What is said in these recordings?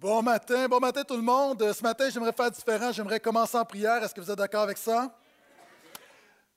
Bon matin, bon matin tout le monde. Ce matin, j'aimerais faire différent. J'aimerais commencer en prière. Est-ce que vous êtes d'accord avec ça?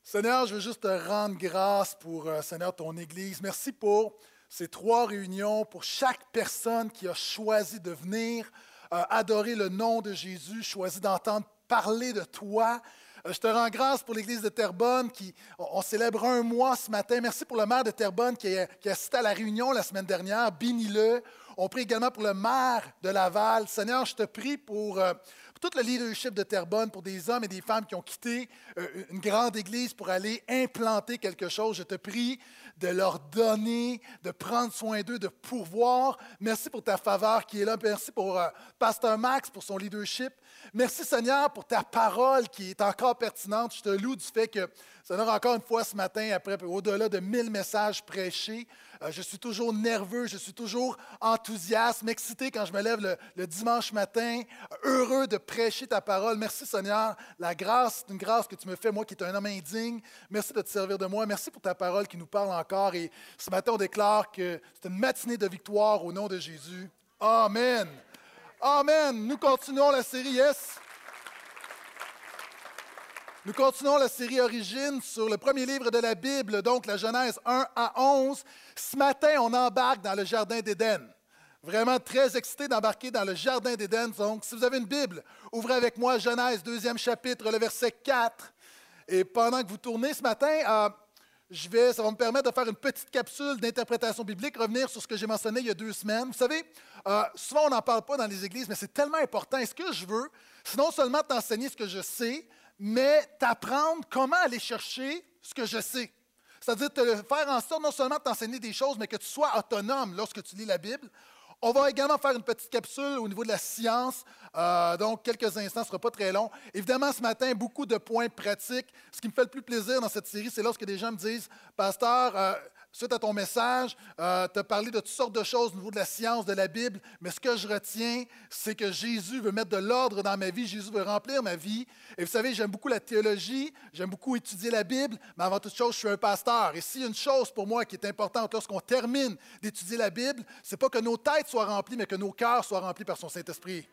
Seigneur, je veux juste te rendre grâce pour, euh, Seigneur, ton Église. Merci pour ces trois réunions, pour chaque personne qui a choisi de venir euh, adorer le nom de Jésus, choisi d'entendre parler de toi. Euh, je te rends grâce pour l'Église de Terrebonne qui, on, célèbre un mois ce matin. Merci pour le maire de Terrebonne qui a, qui a assisté à la réunion la semaine dernière. Bénis-le. On prie également pour le maire de Laval. Seigneur, je te prie pour, euh, tout le leadership de Terrebonne, pour des hommes et des femmes qui ont quitté euh, une grande église pour aller implanter quelque chose. Je te prie de leur donner, de prendre soin d'eux, de pourvoir. Merci pour ta faveur qui est là. Merci pour euh, Pasteur Max, pour son leadership. Merci Seigneur pour ta parole qui est encore pertinente. Je te loue du fait que, Seigneur, encore une fois ce matin, après, au-delà de mille messages prêchés, euh, je suis toujours nerveux, je suis toujours enthousiaste, excité quand je me lève le, dimanche matin, heureux de prêcher ta parole. Merci Seigneur, la grâce, c'est une grâce que tu me fais, moi qui est un homme indigne. Merci de te servir de moi. Merci pour ta parole qui nous parle encore. Et ce matin, on déclare que c'est une matinée de victoire au nom de Jésus. Amen. Amen. Nous continuons la série Yes. Nous continuons la série Origine sur le premier livre de la Bible, donc la Genèse 1 à 11. Ce matin, on embarque dans le Jardin d'Éden. Vraiment très excité d'embarquer dans le Jardin d'Éden. Donc, si vous avez une Bible, ouvrez avec moi Genèse, deuxième chapitre, le verset 4. Et pendant que vous tournez ce matin, euh, je vais, ça va me permettre de faire une petite capsule d'interprétation biblique, revenir sur ce que j'ai mentionné il y a deux semaines. Vous savez, euh, souvent on n'en parle pas dans les églises, mais c'est tellement important. Et ce que je veux, c'est non seulement t'enseigner ce que je sais, mais t'apprendre comment aller chercher ce que je sais. C'est-à-dire te faire en sorte non seulement de t'enseigner des choses, mais que tu sois autonome lorsque tu lis la Bible. On va également faire une petite capsule au niveau de la science, euh, donc quelques instants, ce ne sera pas très long. Évidemment, ce matin, beaucoup de points pratiques. Ce qui me fait le plus plaisir dans cette série, c'est lorsque des gens me disent, Pasteur, euh, suite à ton message, euh, tu as parlé de toutes sortes de choses au niveau de la science, de la Bible, mais ce que je retiens, c'est que Jésus veut mettre de l'ordre dans ma vie, Jésus veut remplir ma vie. Et vous savez, j'aime beaucoup la théologie, j'aime beaucoup étudier la Bible, mais avant toute chose, je suis un pasteur. Et s'il y a une chose pour moi qui est importante lorsqu'on termine d'étudier la Bible, c'est pas que nos têtes soient remplies, mais que nos cœurs soient remplis par son Saint-Esprit.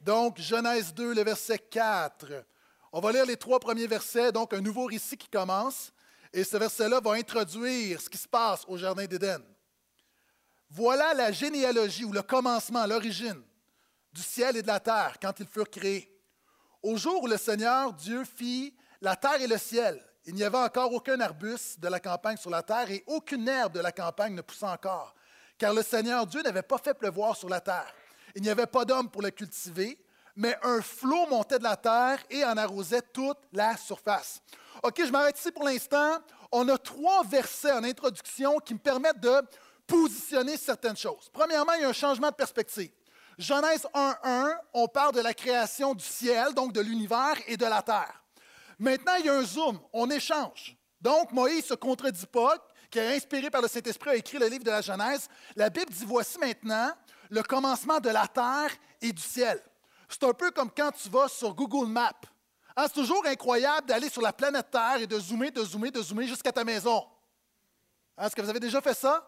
Donc, Genèse 2, le verset 4. On va lire les trois premiers versets, donc un nouveau récit qui commence. Et ce verset-là va introduire ce qui se passe au Jardin d'Éden. Voilà la généalogie ou le commencement, l'origine du ciel et de la terre quand ils furent créés. Au jour où le Seigneur Dieu fit la terre et le ciel, il n'y avait encore aucun arbuste de la campagne sur la terre et aucune herbe de la campagne ne poussait encore, car le Seigneur Dieu n'avait pas fait pleuvoir sur la terre. Il n'y avait pas d'homme pour le cultiver, mais un flot montait de la terre et en arrosait toute la surface. OK, je m'arrête ici pour l'instant. On a trois versets en introduction qui me permettent de positionner certaines choses. Premièrement, il y a un changement de perspective. Genèse 1.1, on parle de la création du ciel, donc de l'univers et de la terre. Maintenant, il y a un zoom, on échange. Donc, Moïse ne se contredit pas, qui est inspiré par le Saint-Esprit, a écrit le livre de la Genèse. La Bible dit voici maintenant le commencement de la terre et du ciel. C'est un peu comme quand tu vas sur Google Maps. Hein, c'est toujours incroyable d'aller sur la planète Terre et de zoomer, de zoomer, de zoomer jusqu'à ta maison. Hein, est-ce que vous avez déjà fait ça?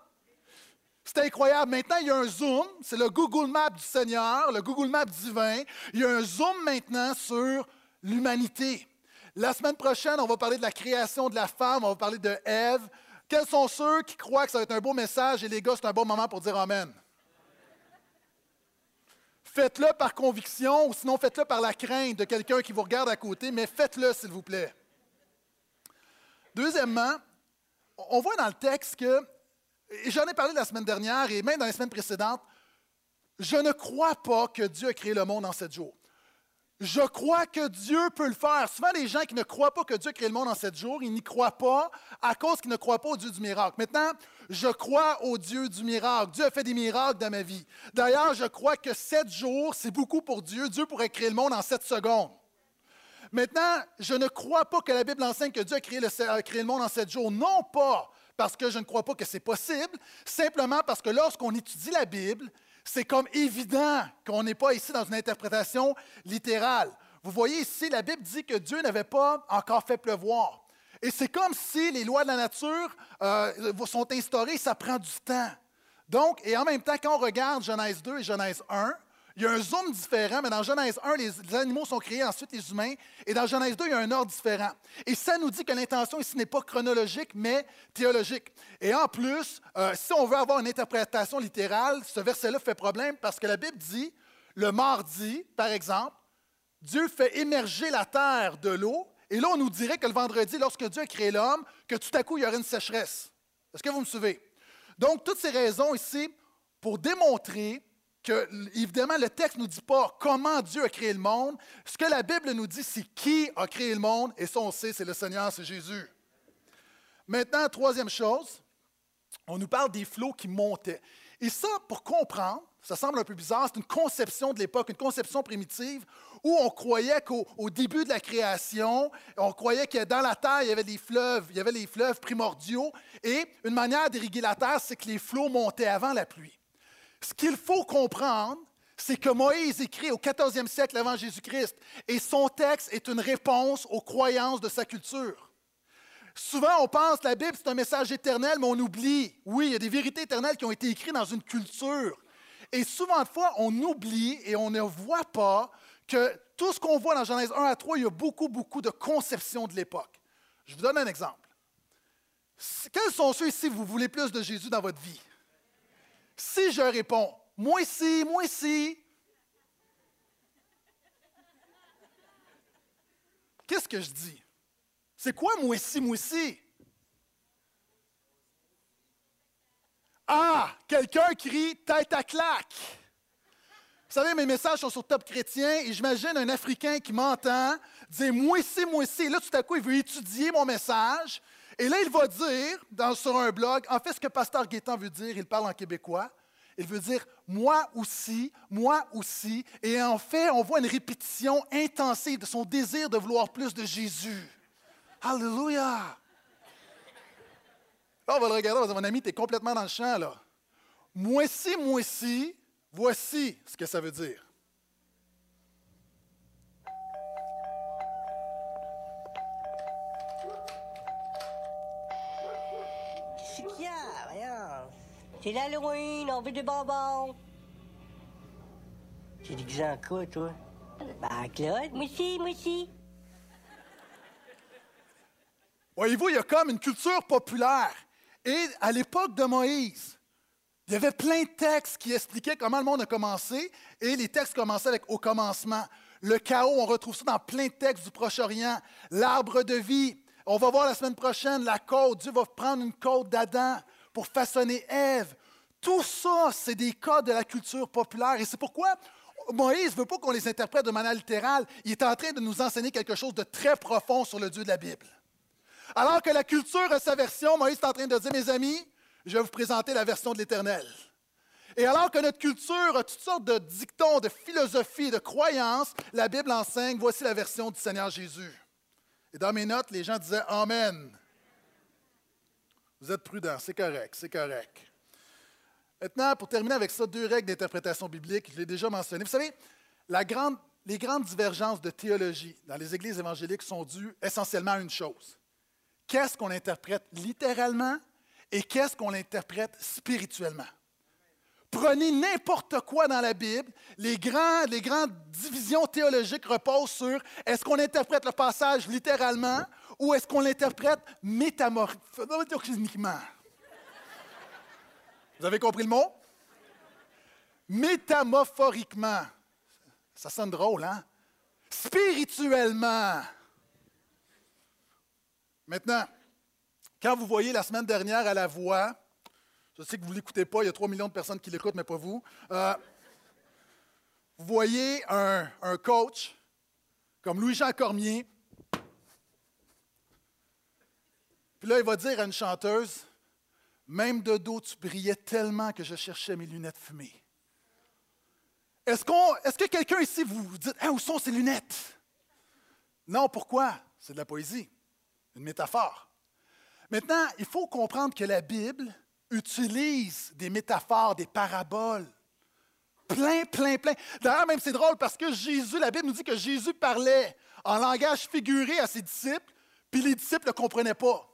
C'est incroyable. Maintenant, il y a un zoom. C'est le Google Maps du Seigneur, le Google Maps divin. Il y a un zoom maintenant sur l'humanité. La semaine prochaine, on va parler de la création de la femme, on va parler de Ève. Quels sont ceux qui croient que ça va être un beau message et les gars, c'est un bon moment pour dire Amen? Faites-le par conviction ou sinon faites-le par la crainte de quelqu'un qui vous regarde à côté, mais faites-le s'il vous plaît. Deuxièmement, on voit dans le texte que, et j'en ai parlé la semaine dernière et même dans les semaines précédentes, je ne crois pas que Dieu a créé le monde en sept jours. Je crois que Dieu peut le faire. Souvent, les gens qui ne croient pas que Dieu a créé le monde en sept jours, ils n'y croient pas à cause qu'ils ne croient pas au Dieu du miracle. Maintenant, je crois au Dieu du miracle. Dieu a fait des miracles dans ma vie. D'ailleurs, je crois que sept jours, c'est beaucoup pour Dieu. Dieu pourrait créer le monde en sept secondes. Maintenant, je ne crois pas que la Bible enseigne que Dieu a créé le, a créé le monde en sept jours. Non pas parce que je ne crois pas que c'est possible, simplement parce que lorsqu'on étudie la Bible, c'est comme évident qu'on n'est pas ici dans une interprétation littérale. Vous voyez ici, la Bible dit que Dieu n'avait pas encore fait pleuvoir. Et c'est comme si les lois de la nature euh, sont instaurées, ça prend du temps. Donc, et en même temps, quand on regarde Genèse 2 et Genèse 1, Il y a un zoom différent, mais dans Genèse 1, les animaux sont créés, ensuite les humains. Et dans Genèse 2, il y a un ordre différent. Et ça nous dit que l'intention ici n'est pas chronologique, mais théologique. Et en plus, euh, si on veut avoir une interprétation littérale, ce verset-là fait problème parce que la Bible dit, le mardi, par exemple, Dieu fait émerger la terre de l'eau. Et là, on nous dirait que le vendredi, lorsque Dieu a créé l'homme, que tout à coup, il y aurait une sécheresse. Est-ce que vous me suivez? Donc, toutes ces raisons ici pour démontrer évidemment, le texte ne nous dit pas comment Dieu a créé le monde. Ce que la Bible nous dit, c'est qui a créé le monde, et ça, on sait, c'est le Seigneur, c'est Jésus. Maintenant, troisième chose, on nous parle des flots qui montaient. Et ça, pour comprendre, ça semble un peu bizarre, c'est une conception de l'époque, une conception primitive, où on croyait qu'au début de la création, on croyait que dans la terre, il y avait des fleuves, il y avait les fleuves primordiaux, et une manière d'irriguer la terre, c'est que les flots montaient avant la pluie. Ce qu'il faut comprendre, c'est que Moïse écrit au 14e siècle avant Jésus-Christ, et son texte est une réponse aux croyances de sa culture. Souvent, on pense que la Bible, c'est un message éternel, mais on oublie. Oui, il y a des vérités éternelles qui ont été écrites dans une culture. Et souvent de fois, on oublie et on ne voit pas que tout ce qu'on voit dans Genèse 1 à 3, il y a beaucoup, beaucoup de conceptions de l'époque. Je vous donne un exemple. Quels sont ceux ici, vous voulez plus de Jésus dans votre vie? Si je réponds, moi ici, moi ici, qu'est-ce que je dis? C'est quoi moi ici, moi ici? Ah, quelqu'un crie tête à claque. Vous savez, mes messages sont sur Top Chrétien et j'imagine un Africain qui m'entend dire Moi ici, moi ici. Et là, tout à coup, il veut étudier mon message. Et là, il va dire sur un blog En fait, ce que Pasteur Guétan veut dire, il parle en québécois. Il veut dire moi aussi, moi aussi. Et en fait, on voit une répétition intensive de son désir de vouloir plus de Jésus. Alléluia! Là, on va le regarder, on va dire, mon ami, tu es complètement dans le champ, là. Moi aussi, moi aussi, voici ce que ça veut dire. C'est l'Halloween, on veut des bonbons. T'es déguisé quoi, toi? Ben, Claude, moi aussi, moi aussi. Voyez-vous, il y a comme une culture populaire. Et à l'époque de Moïse, il y avait plein de textes qui expliquaient comment le monde a commencé. Et les textes commençaient avec au commencement. Le chaos, on retrouve ça dans plein de textes du Proche-Orient. L'arbre de vie. On va voir la semaine prochaine la côte. Dieu va prendre une côte d'Adam pour façonner Ève. Tout ça, c'est des cas de la culture populaire. Et c'est pourquoi Moïse ne veut pas qu'on les interprète de manière littérale. Il est en train de nous enseigner quelque chose de très profond sur le Dieu de la Bible. Alors que la culture a sa version, Moïse est en train de dire, mes amis, je vais vous présenter la version de l'Éternel. Et alors que notre culture a toutes sortes de dictons, de philosophies, de croyances, la Bible enseigne, voici la version du Seigneur Jésus. Et dans mes notes, les gens disaient Amen. Vous êtes prudents, c'est correct, c'est correct. Maintenant, pour terminer avec ça, deux règles d'interprétation biblique, je l'ai déjà mentionné. Vous savez, les grandes divergences de théologie dans les églises évangéliques sont dues essentiellement à une chose. Qu'est-ce qu'on interprète littéralement et qu'est-ce qu'on interprète spirituellement? Prenez n'importe quoi dans la Bible, les grandes divisions théologiques reposent sur est-ce qu'on interprète le passage littéralement ou est-ce qu'on l'interprète? Métamorphoniquement? Vous avez compris le mot? Métamophoriquement. Ça sonne drôle, hein? Spirituellement. Maintenant, quand vous voyez la semaine dernière à la voix, je sais que vous ne l'écoutez pas, il y a 3 millions de personnes qui l'écoutent, mais pas vous. Euh, vous voyez un coach comme Louis-Jean Cormier, puis là, il va dire à une chanteuse Même de dos, tu brillais tellement que je cherchais mes lunettes fumées. Est-ce, que quelqu'un ici vous, vous dites Où sont ces lunettes? Non, pourquoi? C'est de la poésie, une métaphore. Maintenant, il faut comprendre que la Bible utilise des métaphores, des paraboles. Plein, plein, plein. D'ailleurs, même c'est drôle parce que Jésus, la Bible nous dit que Jésus parlait en langage figuré à ses disciples, puis les disciples ne comprenaient pas.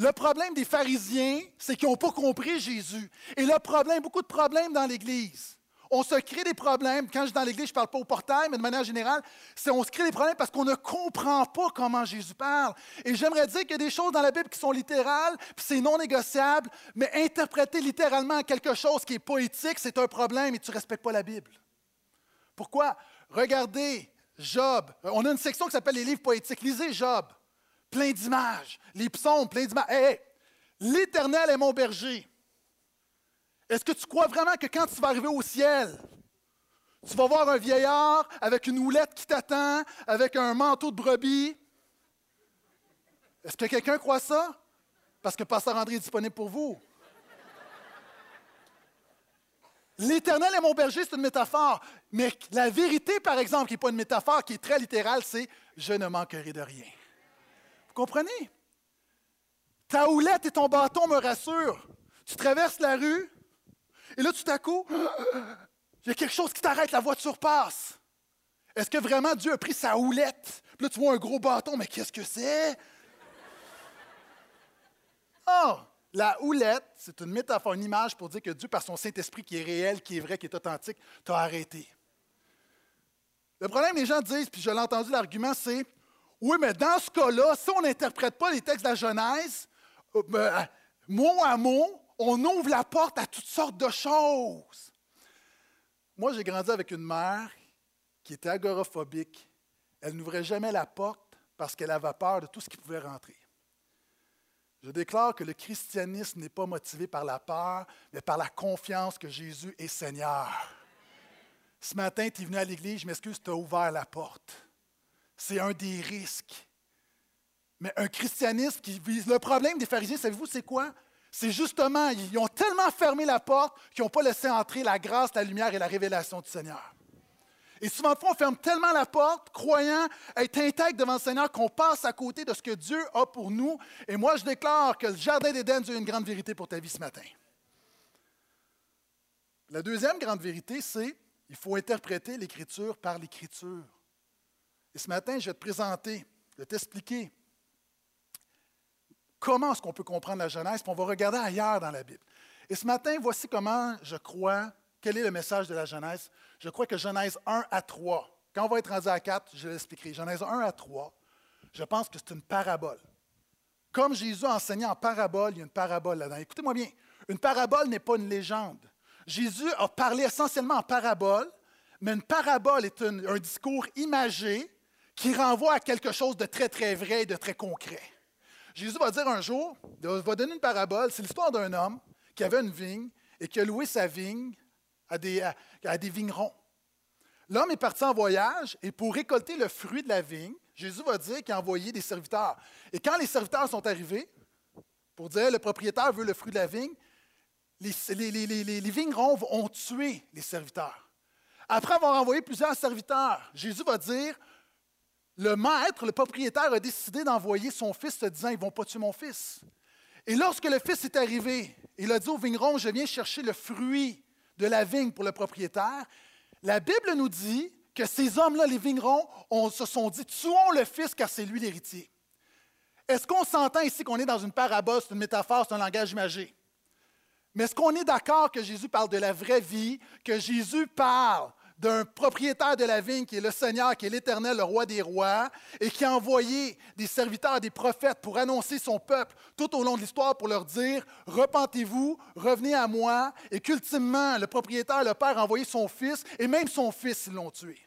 Le problème des pharisiens, c'est qu'ils n'ont pas compris Jésus. Et le problème, beaucoup de problèmes dans l'Église. On se crée des problèmes. Quand je suis dans l'Église, je ne parle pas au portail, mais de manière générale, c'est on se crée des problèmes parce qu'on ne comprend pas comment Jésus parle. Et j'aimerais dire qu'il y a des choses dans la Bible qui sont littérales, puis c'est non négociable, mais interpréter littéralement quelque chose qui est poétique, c'est un problème et tu ne respectes pas la Bible. Pourquoi? Regardez Job. On a une section qui s'appelle les livres poétiques. Lisez Job. Plein d'images. Les psaumes, plein d'images. Hé, l'Éternel est mon berger. Est-ce que tu crois vraiment que quand tu vas arriver au ciel, tu vas voir un vieillard avec une houlette qui t'attend, avec un manteau de brebis? Est-ce que quelqu'un croit ça? Parce que Pasteur André est disponible pour vous. L'éternel est mon berger, c'est une métaphore. Mais la vérité, par exemple, qui n'est pas une métaphore, qui est très littérale, c'est je ne manquerai de rien. Comprenez? Ta houlette et ton bâton me rassurent. Tu traverses la rue, et là, tout à coup, il y a quelque chose qui t'arrête, la voiture passe. Est-ce que vraiment Dieu a pris sa houlette? Puis là, tu vois un gros bâton, mais qu'est-ce que c'est? Oh, la houlette, c'est une métaphore, une image pour dire que Dieu, par son Saint-Esprit qui est réel, qui est vrai, qui est authentique, t'a arrêté. Le problème, les gens disent, puis je l'ai entendu l'argument, c'est oui, mais dans ce cas-là, si on n'interprète pas les textes de la Genèse, euh, ben, mot à mot, on ouvre la porte à toutes sortes de choses. Moi, j'ai grandi avec une mère qui était agoraphobique. Elle n'ouvrait jamais la porte parce qu'elle avait peur de tout ce qui pouvait rentrer. Je déclare que le christianisme n'est pas motivé par la peur, mais par la confiance que Jésus est Seigneur. Ce matin, tu es venu à l'église, je m'excuse, tu as ouvert la porte. C'est un des risques. Mais un christianisme qui vise. Le problème des pharisiens, savez-vous, c'est quoi? C'est justement, ils ont tellement fermé la porte qu'ils n'ont pas laissé entrer la grâce, la lumière et la révélation du Seigneur. Et souvent, on ferme tellement la porte, croyant être intègre devant le Seigneur, qu'on passe à côté de ce que Dieu a pour nous. Et moi, je déclare que le Jardin d'Éden, a une grande vérité pour ta vie ce matin. La deuxième grande vérité, c'est il faut interpréter l'Écriture par l'Écriture. Et ce matin, je vais te présenter, je vais t'expliquer comment est-ce qu'on peut comprendre la Genèse, puis on va regarder ailleurs dans la Bible. Et ce matin, voici comment je crois, quel est le message de la Genèse. Je crois que Genèse 1 à 3, quand on va être rendu à 4, je l'expliquerai. Genèse 1 à 3, je pense que c'est une parabole. Comme Jésus a enseigné en parabole, il y a une parabole là-dedans. Écoutez-moi bien, une parabole n'est pas une légende. Jésus a parlé essentiellement en parabole, mais une parabole est un discours imagé qui renvoie à quelque chose de très, très vrai et de très concret. Jésus va dire un jour, va donner une parabole, c'est l'histoire d'un homme qui avait une vigne et qui a loué sa vigne à des, vignerons. L'homme est parti en voyage et pour récolter le fruit de la vigne, Jésus va dire qu'il a envoyé des serviteurs. Et quand les serviteurs sont arrivés, pour dire le propriétaire veut le fruit de la vigne, les, les, vignerons ont tué les serviteurs. Après avoir envoyé plusieurs serviteurs, Jésus va dire le maître, le propriétaire, a décidé d'envoyer son fils se disant, ils ne vont pas tuer mon fils. Et lorsque le fils est arrivé, il a dit au vigneron, je viens chercher le fruit de la vigne pour le propriétaire. La Bible nous dit que ces hommes-là, les vignerons, se sont dit, tuons le fils car c'est lui l'héritier. Est-ce qu'on s'entend ici qu'on est dans une parabole, c'est une métaphore, c'est un langage imagé? Mais est-ce qu'on est d'accord que Jésus parle de la vraie vie, que Jésus parle d'un propriétaire de la vigne qui est le Seigneur, qui est l'Éternel, le roi des rois, et qui a envoyé des serviteurs, des prophètes pour annoncer son peuple tout au long de l'histoire pour leur dire, repentez-vous, revenez à moi, et qu'ultimement, le propriétaire, le Père, a envoyé son Fils, et même son Fils, ils l'ont tué.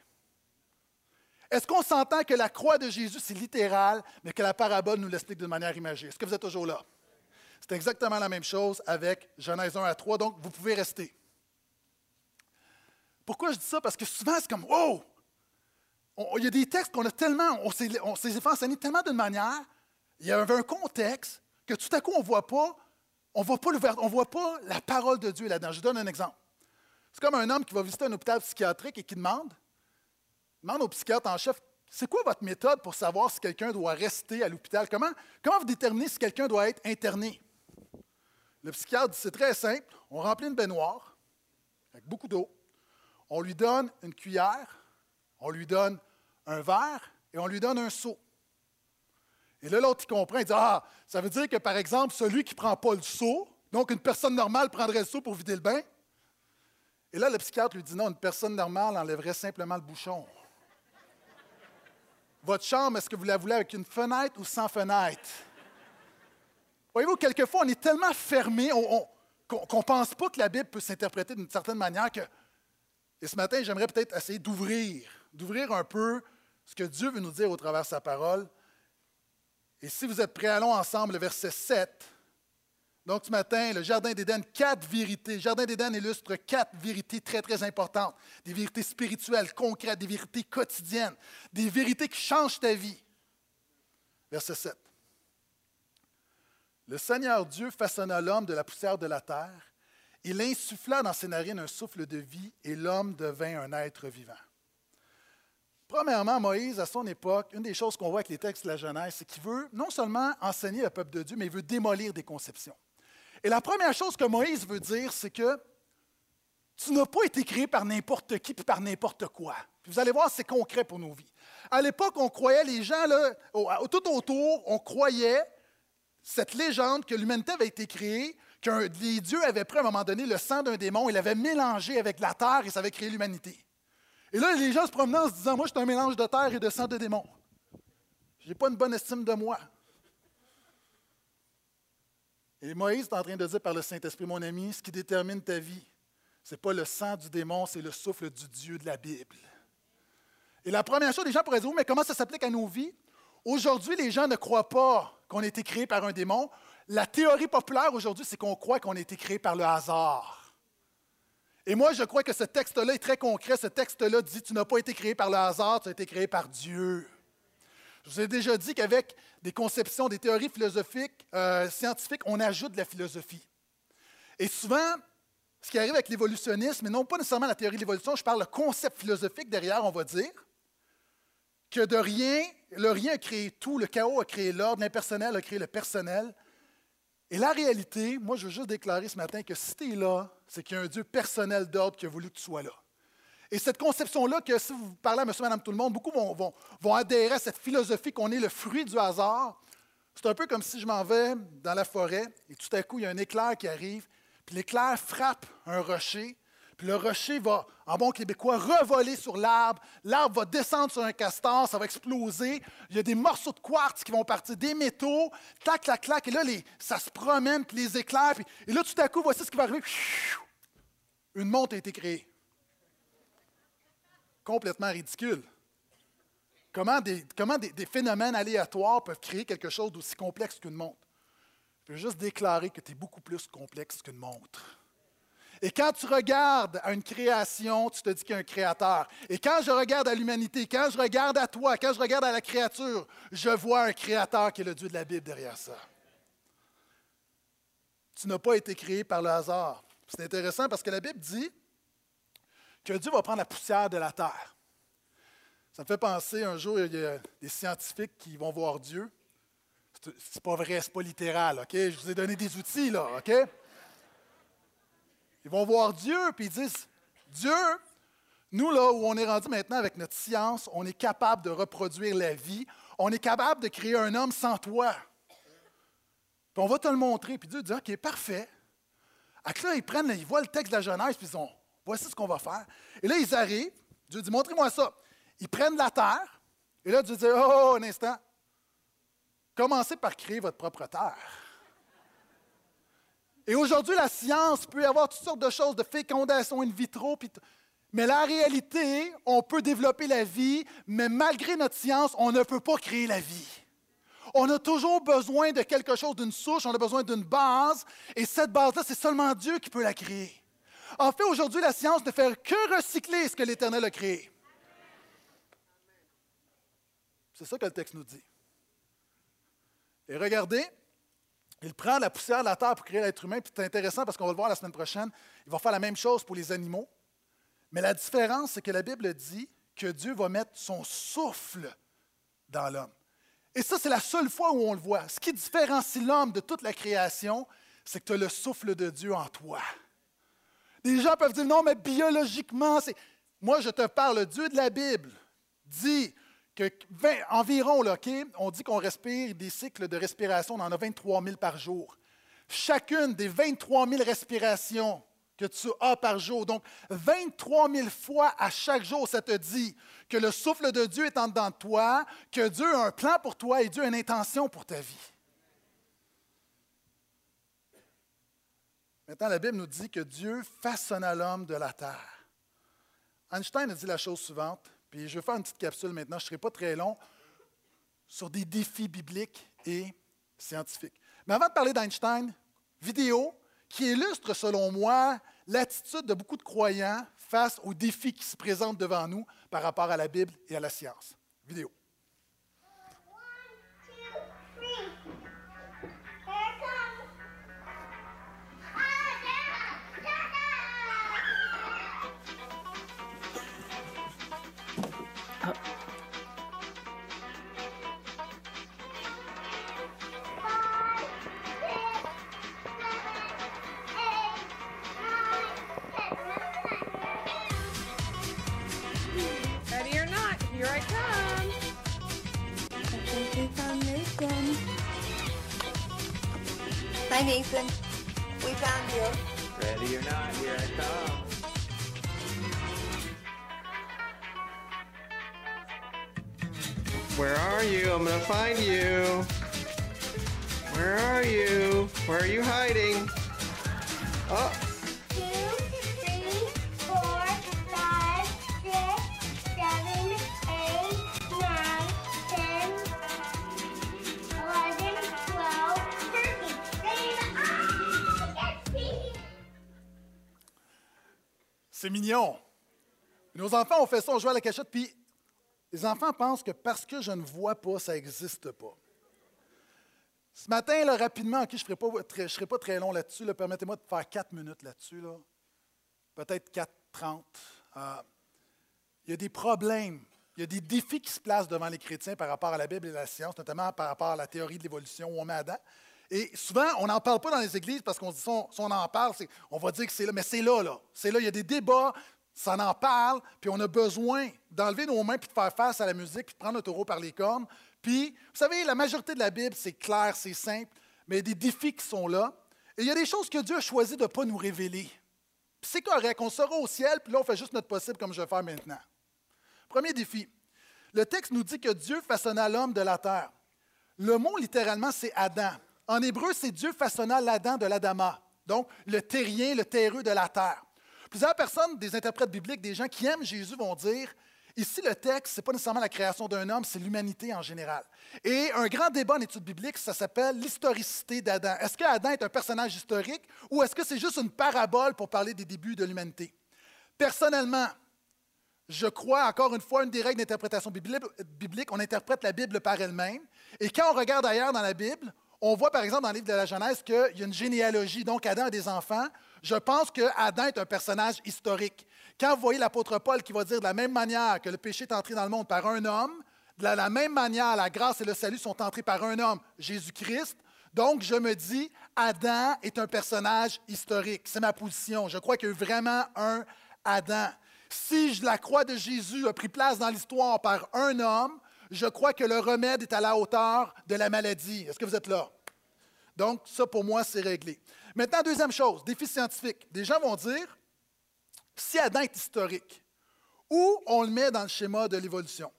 Est-ce qu'on s'entend que la croix de Jésus, c'est littéral, mais que la parabole nous l'explique de manière imagée? Est-ce que vous êtes toujours là? C'est exactement la même chose avec Genèse 1 à 3, donc vous pouvez rester. Pourquoi je dis ça? Parce que souvent, c'est comme, wow! il y a des textes qu'on a tellement, on s'est fait enseigner tellement d'une manière, il y avait un contexte que tout à coup, on ne voit pas, on voit pas on voit pas la parole de Dieu là-dedans. Je donne un exemple. C'est comme un homme qui va visiter un hôpital psychiatrique et qui demande, demande au psychiatre en chef, c'est quoi votre méthode pour savoir si quelqu'un doit rester à l'hôpital? Comment, comment vous déterminez si quelqu'un doit être interné? Le psychiatre dit, c'est très simple, on remplit une baignoire avec beaucoup d'eau, on lui donne une cuillère, on lui donne un verre et on lui donne un seau. Et là, l'autre, il comprend, il dit Ah, ça veut dire que, par exemple, celui qui ne prend pas le seau, donc une personne normale prendrait le seau pour vider le bain. Et là, le psychiatre lui dit non, une personne normale enlèverait simplement le bouchon. Votre chambre, est-ce que vous la voulez avec une fenêtre ou sans fenêtre? Voyez-vous, quelquefois, on est tellement fermé qu'on ne pense pas que la Bible peut s'interpréter d'une certaine manière que. Et ce matin, j'aimerais peut-être essayer d'ouvrir, d'ouvrir un peu ce que Dieu veut nous dire au travers sa parole. Et si vous êtes prêts, allons ensemble, le verset 7. Donc, ce matin, le Jardin d'Éden, quatre vérités. Le Jardin d'Éden illustre quatre vérités très, très importantes. Des vérités spirituelles, concrètes, des vérités quotidiennes, des vérités qui changent ta vie. Verset 7. Le Seigneur Dieu façonna l'homme de la poussière de la terre. Il insuffla dans ses narines un souffle de vie et l'homme devint un être vivant. Premièrement, Moïse, à son époque, une des choses qu'on voit avec les textes de la Genèse, c'est qu'il veut non seulement enseigner le peuple de Dieu, mais il veut démolir des conceptions. Et la première chose que Moïse veut dire, c'est que tu n'as pas été créé par n'importe qui et par n'importe quoi. vous allez voir, c'est concret pour nos vies. À l'époque, on croyait, les gens, là, tout autour, on croyait cette légende que l'humanité avait été créée, que les dieux avaient pris à un moment donné le sang d'un démon, il l'avaient mélangé avec la terre et ça avait créé l'humanité. Et là, les gens se promenaient en se disant Moi, je suis un mélange de terre et de sang de démon. Je n'ai pas une bonne estime de moi. Et Moïse est en train de dire par le Saint-Esprit, mon ami, ce qui détermine ta vie, ce n'est pas le sang du démon, c'est le souffle du Dieu de la Bible. Et la première chose, les gens pourraient dire, mais comment ça s'applique à nos vies? Aujourd'hui, les gens ne croient pas qu'on a été créé par un démon. La théorie populaire aujourd'hui, c'est qu'on croit qu'on a été créé par le hasard. Et moi, je crois que ce texte-là est très concret. Ce texte-là dit, tu n'as pas été créé par le hasard, tu as été créé par Dieu. Je vous ai déjà dit qu'avec des conceptions, des théories philosophiques, euh, scientifiques, on ajoute de la philosophie. Et souvent, ce qui arrive avec l'évolutionnisme, et non pas nécessairement la théorie de l'évolution, je parle le concept philosophique derrière, on va dire, que de rien, le rien a créé tout, le chaos a créé l'ordre, l'impersonnel a créé le personnel. Et la réalité, moi je veux juste déclarer ce matin que si tu es là, c'est qu'il y a un Dieu personnel d'ordre qui a voulu que tu sois là. Et cette conception-là, que si vous parlez à monsieur, madame, tout le monde, beaucoup vont, vont, adhérer à cette philosophie qu'on est le fruit du hasard. C'est un peu comme si je m'en vais dans la forêt et tout à coup, il y a un éclair qui arrive, puis l'éclair frappe un rocher, puis le rocher va, en bon québécois, revoler sur l'arbre. L'arbre va descendre sur un castor, ça va exploser. Il y a des morceaux de quartz qui vont partir, des métaux, clac, clac, clac. Et là, ça se promène, puis les éclairs. et là, tout à coup, voici ce qui va arriver. Une montre a été créée complètement ridicule. Comment, des, comment des, phénomènes aléatoires peuvent créer quelque chose d'aussi complexe qu'une montre? Je veux juste déclarer que tu es beaucoup plus complexe qu'une montre. Et quand tu regardes à une création, tu te dis qu'il y a un créateur. Et quand je regarde à l'humanité, quand je regarde à toi, quand je regarde à la créature, je vois un créateur qui est le Dieu de la Bible derrière ça. Tu n'as pas été créé par le hasard. C'est intéressant parce que la Bible dit que Dieu va prendre la poussière de la terre. Ça me fait penser, un jour, il y a des scientifiques qui vont voir Dieu. C'est pas vrai, c'est pas littéral, OK? Je vous ai donné des outils, là, OK? Ils vont voir Dieu, puis ils disent, Dieu, nous, là où on est rendu maintenant avec notre science, on est capable de reproduire la vie, on est capable de créer un homme sans toi. Puis on va te le montrer. Puis Dieu dit, OK, parfait. Avec là, ils prennent, ils voient le texte de la Genèse, puis ils ont, Voici ce qu'on va faire. Et là, ils arrivent. Dieu dit, montrez-moi ça. Ils prennent la terre. Et là, Dieu dit, oh, oh, oh un instant. Commencez par créer votre propre terre. Et aujourd'hui, la science peut avoir toutes sortes de choses, de fécondation in vitro. Mais la réalité, on peut développer la vie, mais malgré notre science, on ne peut pas créer la vie. On a toujours besoin de quelque chose, d'une souche, on a besoin d'une base, et cette base-là, c'est seulement Dieu qui peut la créer. En fait, aujourd'hui, la science ne fait que recycler ce que l'Éternel a créé. C'est ça que le texte nous dit. Et regardez, il prend la poussière de la terre pour créer l'être humain, puis c'est intéressant parce qu'on va le voir la semaine prochaine, il va faire la même chose pour les animaux. Mais la différence, c'est que la Bible dit que Dieu va mettre son souffle dans l'homme. Et ça, c'est la seule fois où on le voit. Ce qui différencie l'homme de toute la création, c'est que tu as le souffle de Dieu en toi. Les gens peuvent dire non, mais biologiquement, c'est. Moi, je te parle, le Dieu de la Bible dit que environ, on dit qu'on respire des cycles de respiration, on en a 23 000 par jour. Chacune des 23 000 respirations que tu as par jour. Donc, 23 000 fois à chaque jour, ça te dit que le souffle de Dieu est en dedans de toi, que Dieu a un plan pour toi et Dieu a une intention pour ta vie. Maintenant, la Bible nous dit que Dieu façonna l'homme de la terre. Einstein a dit la chose suivante, puis je vais faire une petite capsule maintenant, je ne serai pas très long, sur des défis bibliques et scientifiques. Mais avant de parler d'Einstein, vidéo qui illustre, selon moi, l'attitude de beaucoup de croyants face aux défis qui se présentent devant nous par rapport à la Bible et à la science. Vidéo. Nathan. We found you. Ready or not, here I come. Where are you? I'm gonna find you. Where are you? Where are you hiding? C'est mignon. Nos enfants ont fait ça, on jouait à la cachette, puis les enfants pensent que parce que je ne vois pas, ça n'existe pas. Ce matin, là, rapidement, je ne serai, pas très- long là-dessus. là. Permettez-moi de faire quatre minutes là-dessus. Là. Peut-être 4.30. Euh, il y a des problèmes, il y a des défis qui se placent devant les chrétiens par rapport à la Bible et la science, notamment par rapport à la théorie de l'évolution où on met Adam. Et souvent, on n'en parle pas dans les églises parce qu'on se dit, si on, en parle, on va dire que c'est là, mais c'est là, là. C'est là, il y a des débats, ça en parle, puis on a besoin d'enlever nos mains puis de faire face à la musique, puis de prendre le taureau par les cornes. Puis, vous savez, la majorité de la Bible, c'est clair, c'est simple, mais il y a des défis qui sont là. Et il y a des choses que Dieu a choisi de ne pas nous révéler. C'est correct, on sera au ciel, puis là, on fait juste notre possible comme je vais faire maintenant. Premier défi. Le texte nous dit que Dieu façonna l'homme de la terre. Le mot, littéralement, c'est Adam. En hébreu, c'est Dieu façonna l'Adam de l'Adama, donc le terrien, le terreux de la terre. Plusieurs personnes, des interprètes bibliques, des gens qui aiment Jésus vont dire ici, le texte, ce n'est pas nécessairement la création d'un homme, c'est l'humanité en général. Et un grand débat en études bibliques, ça s'appelle l'historicité d'Adam. Est-ce qu'Adam est un personnage historique ou est-ce que c'est juste une parabole pour parler des débuts de l'humanité? Personnellement, je crois, encore une fois, une des règles d'interprétation biblique, on interprète la Bible par elle-même. Et quand on regarde ailleurs dans la Bible, on voit par exemple dans le livre de la Genèse qu'il y a une généalogie, donc Adam a des enfants. Je pense que Adam est un personnage historique. Quand vous voyez l'apôtre Paul qui va dire de la même manière que le péché est entré dans le monde par un homme, de la même manière la grâce et le salut sont entrés par un homme, Jésus-Christ. Donc je me dis, Adam est un personnage historique. C'est ma position. Je crois qu'il y a vraiment un Adam. Si la croix de Jésus a pris place dans l'histoire par un homme, je crois que le remède est à la hauteur de la maladie. Est-ce que vous êtes là? Donc, ça, pour moi, c'est réglé. Maintenant, deuxième chose, défi scientifique. Des gens vont dire, si Adam est historique, où on le met dans le schéma de l'évolution?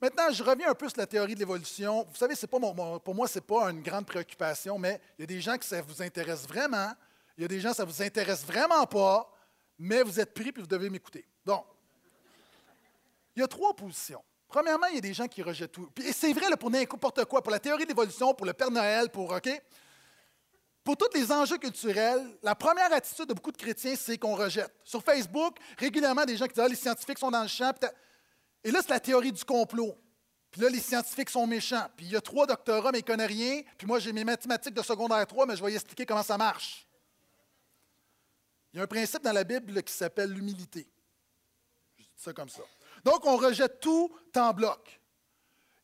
Maintenant, je reviens un peu sur la théorie de l'évolution. Vous savez, c'est pas mon- pour moi, ce n'est pas une grande préoccupation, mais il y a des gens que ça vous intéresse vraiment. Il y a des gens que ça ne vous intéresse vraiment pas, mais vous êtes pris et vous devez m'écouter. Donc, il y a trois positions. Premièrement, il y a des gens qui rejettent tout. Et c'est vrai pour n'importe quoi, pour la théorie de l'évolution, pour le Père Noël, pour OK? Pour tous les enjeux culturels, la première attitude de beaucoup de chrétiens, c'est qu'on rejette. Sur Facebook, régulièrement, des gens qui disent Ah, les scientifiques sont dans le champ. Et là, c'est la théorie du complot. Puis là, les scientifiques sont méchants. Puis il y a trois doctorats, mais ils ne connaissent rien. Puis moi, j'ai mes mathématiques de secondaire 3, mais je vais expliquer comment ça marche. Il y a un principe dans la Bible qui s'appelle l'humilité. Je dis ça comme ça. Donc, on rejette tout en bloc.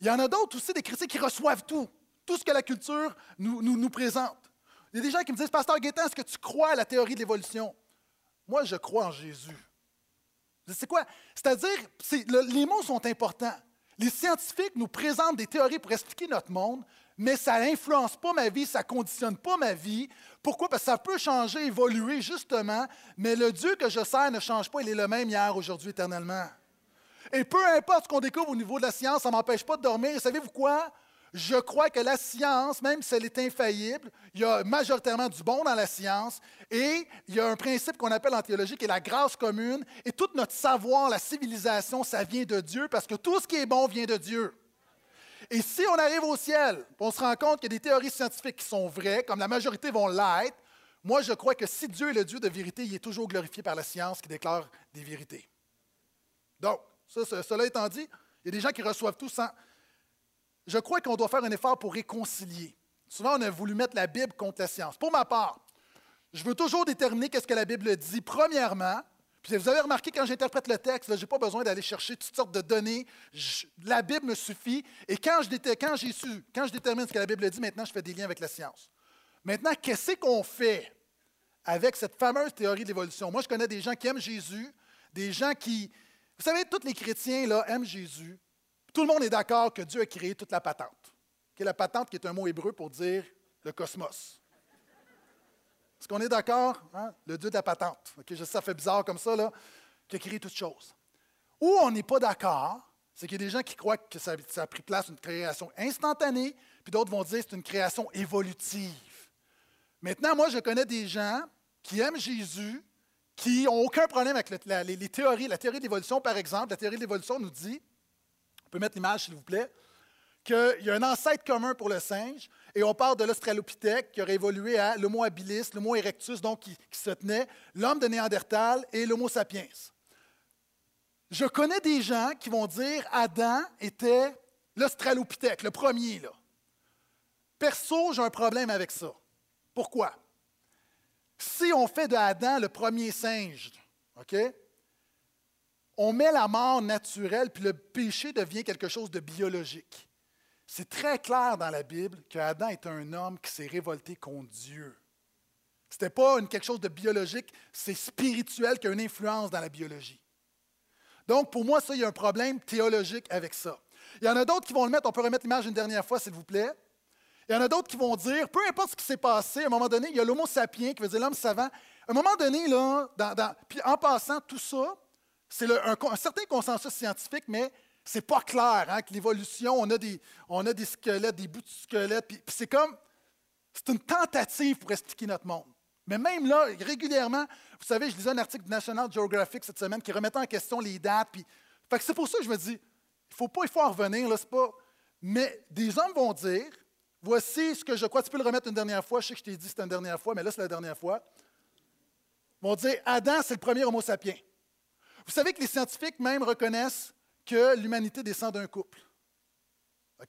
Il y en a d'autres aussi, des chrétiens qui reçoivent tout, tout ce que la culture nous, présente. Il y a des gens qui me disent, Pasteur Gaétan, est-ce que tu crois à la théorie de l'évolution? Moi, je crois en Jésus. C'est quoi? C'est-à-dire, c'est- le- les mots sont importants. Les scientifiques nous présentent des théories pour expliquer notre monde, mais ça n'influence pas ma vie, ça ne conditionne pas ma vie. Pourquoi? Parce que ça peut changer, évoluer, justement, mais le Dieu que je sers ne change pas, il est le même hier, aujourd'hui, éternellement. Et peu importe ce qu'on découvre au niveau de la science, ça ne m'empêche pas de dormir. Et savez-vous quoi? Je crois que la science, même si elle est infaillible, il y a majoritairement du bon dans la science et il y a un principe qu'on appelle en théologie qui est la grâce commune. Et tout notre savoir, la civilisation, ça vient de Dieu parce que tout ce qui est bon vient de Dieu. Et si on arrive au ciel, on se rend compte qu'il y a des théories scientifiques qui sont vraies, comme la majorité vont l'être, moi je crois que si Dieu est le Dieu de vérité, il est toujours glorifié par la science qui déclare des vérités. Donc, ça, ce- cela étant dit, il y a des gens qui reçoivent tout sans. Je crois qu'on doit faire un effort pour réconcilier. Souvent, on a voulu mettre la Bible contre la science. Pour ma part, je veux toujours déterminer qu'est-ce que la Bible dit. Premièrement, puis vous avez remarqué quand j'interprète le texte, je n'ai pas besoin d'aller chercher toutes sortes de données. La Bible me suffit. Et quand je, su, quand je détermine ce que la Bible dit, maintenant, je fais des liens avec la science. Maintenant, qu'est-ce qu'on fait avec cette fameuse théorie de l'évolution? Moi, je connais des gens qui aiment Jésus, des gens qui. Vous savez, tous les chrétiens là, aiment Jésus. Tout le monde est d'accord que Dieu a créé toute la patente. Qui est la patente qui est un mot hébreu pour dire le cosmos. Est-ce qu'on est d'accord? hein? Le Dieu de la patente. Ok, je sais, ça fait bizarre comme ça, là, qui a créé toutes choses. Où on n'est pas d'accord, c'est qu'il y a des gens qui croient que ça, ça a pris place une création instantanée, puis d'autres vont dire que c'est une création évolutive. Maintenant, moi, je connais des gens qui aiment Jésus, qui n'ont aucun problème avec les théories. La théorie de l'évolution, par exemple, la théorie de l'évolution nous dit, on peut mettre l'image, s'il vous plaît, qu'il y a un ancêtre commun pour le singe, et on parle de l'Australopithèque qui aurait évolué à l'Homo habilis, l'Homo erectus, donc qui, qui se tenait, l'homme de Néandertal et l'Homo sapiens. Je connais des gens qui vont dire Adam était l'Australopithèque, le premier. Là. Perso, j'ai un problème avec ça. Pourquoi? Si on fait de Adam le premier singe, OK? On met la mort naturelle, puis le péché devient quelque chose de biologique. C'est très clair dans la Bible que Adam est un homme qui s'est révolté contre Dieu. Ce n'était pas quelque chose de biologique, c'est spirituel qui a une influence dans la biologie. Donc, pour moi, ça, il y a un problème théologique avec ça. Il y en a d'autres qui vont le mettre, on peut remettre l'image une dernière fois, s'il vous plaît. Il y en a d'autres qui vont dire, peu importe ce qui s'est passé, à un moment donné, il y a l'homo sapiens, qui veut dire l'homme savant. À un moment donné, là, dans- puis en passant, tout ça, c'est un, certain consensus scientifique, mais c'est pas clair hein, que l'évolution, on, a des- squelettes, des bouts de squelettes, puis, c'est comme, c'est une tentative pour expliquer notre monde. Mais même là, régulièrement, vous savez, je lisais un article du National Geographic cette semaine qui remettait en question les dates. Puis, fait que c'est pour ça que je me dis, il faut pas, il faut en revenir, là, c'est pas. Mais des hommes vont dire, voici ce que je crois. Tu peux le remettre une dernière fois. Je sais que je t'ai dit c'était une dernière fois, mais là, c'est la dernière fois. Ils vont dire, Adam, c'est le premier Homo sapiens. Vous savez que les scientifiques même reconnaissent que l'humanité descend d'un couple.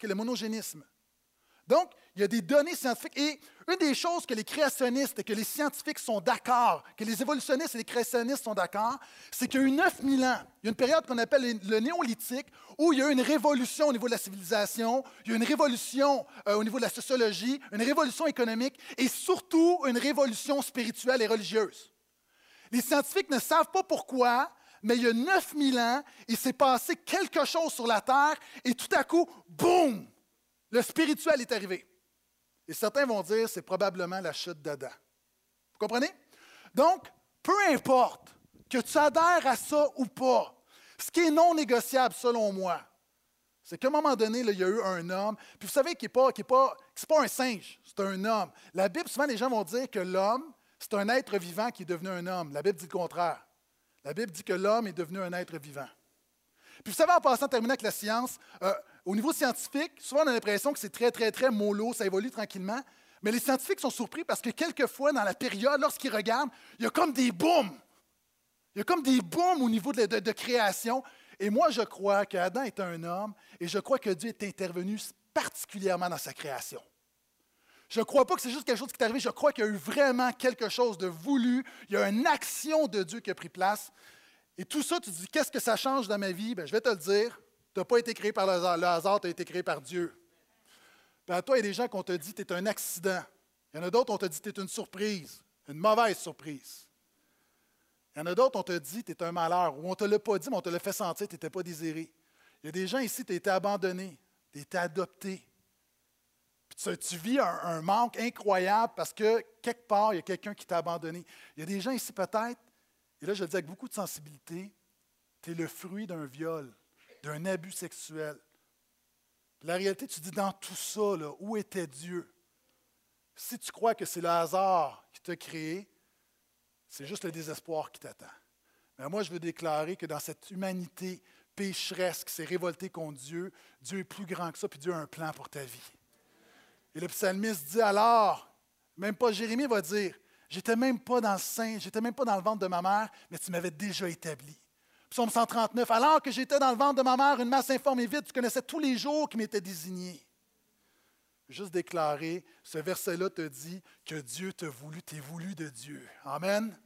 Le monogénisme. Donc, il y a des données scientifiques. Et une des choses que les créationnistes et que les scientifiques sont d'accord, que les évolutionnistes et les créationnistes sont d'accord, c'est qu'il y a eu 9000 ans, il y a une période qu'on appelle le néolithique, où il y a eu une révolution au niveau de la civilisation, il y a eu une révolution euh, au niveau de la sociologie, une révolution économique et surtout une révolution spirituelle et religieuse. Les scientifiques ne savent pas pourquoi, mais il y a 9000 ans, il s'est passé quelque chose sur la Terre et tout à coup, boum, le spirituel est arrivé. Et certains vont dire c'est probablement la chute d'Adam. Vous comprenez? Donc, peu importe que tu adhères à ça ou pas, ce qui est non négociable selon moi, c'est qu'à un moment donné, il y a eu un homme. Puis vous savez qu'il n'est pas un singe, c'est un homme. La Bible, souvent, les gens vont dire que l'homme, c'est un être vivant qui est devenu un homme. La Bible dit le contraire. La Bible dit que l'homme est devenu un être vivant. Puis vous savez, en passant, terminer avec la science, euh, au niveau scientifique, souvent on a l'impression que c'est très, très, très mollo, ça évolue tranquillement. Mais les scientifiques sont surpris parce que quelquefois, dans la période, lorsqu'ils regardent, il y a comme des booms. Il y a comme des booms au niveau de, de- de création. Et moi, je crois qu'Adam est un homme et je crois que Dieu est intervenu particulièrement dans sa création. Je ne crois pas que c'est juste quelque chose qui est arrivé, je crois qu'il y a eu vraiment quelque chose de voulu, il y a une action de Dieu qui a pris place. Et tout ça, tu te dis, qu'est-ce que ça change dans ma vie? Bien, je vais te le dire, tu n'as pas été créé par le hasard, tu as été créé par Dieu. Puis toi, il y a des gens qu'on te dit, tu es un accident. Il y en a d'autres, on te dit, tu es une surprise, une mauvaise surprise. Il y en a d'autres, on te dit, tu es un malheur, ou on ne te l'a pas dit, mais on te l'a fait sentir, tu n'étais pas désiré. Il y a des gens ici, tu as été abandonné, tu as été adopté. Puis tu, tu vis un, un manque incroyable parce que quelque part, il y a quelqu'un qui t'a abandonné. Il y a des gens ici peut-être, et là je le dis avec beaucoup de sensibilité, tu es le fruit d'un viol, d'un abus sexuel. La réalité, tu dis dans tout ça, où était Dieu? Si tu crois que c'est le hasard qui t'a créé, c'est juste le désespoir qui t'attend. Mais moi, je veux déclarer que dans cette humanité pécheresse qui s'est révoltée contre Dieu, Dieu est plus grand que ça, puis Dieu a un plan pour ta vie. Et le psalmiste dit alors, même pas Jérémie va dire, j'étais même pas dans le sein, j'étais même pas dans le ventre de ma mère, mais tu m'avais déjà établi. Psaume 139, alors que j'étais dans le ventre de ma mère, une masse informe et vide, tu connaissais tous les jours qui m'étaient désignés. Juste déclarer, ce verset-là te dit que Dieu t'a voulu, t'es voulu de Dieu. Amen.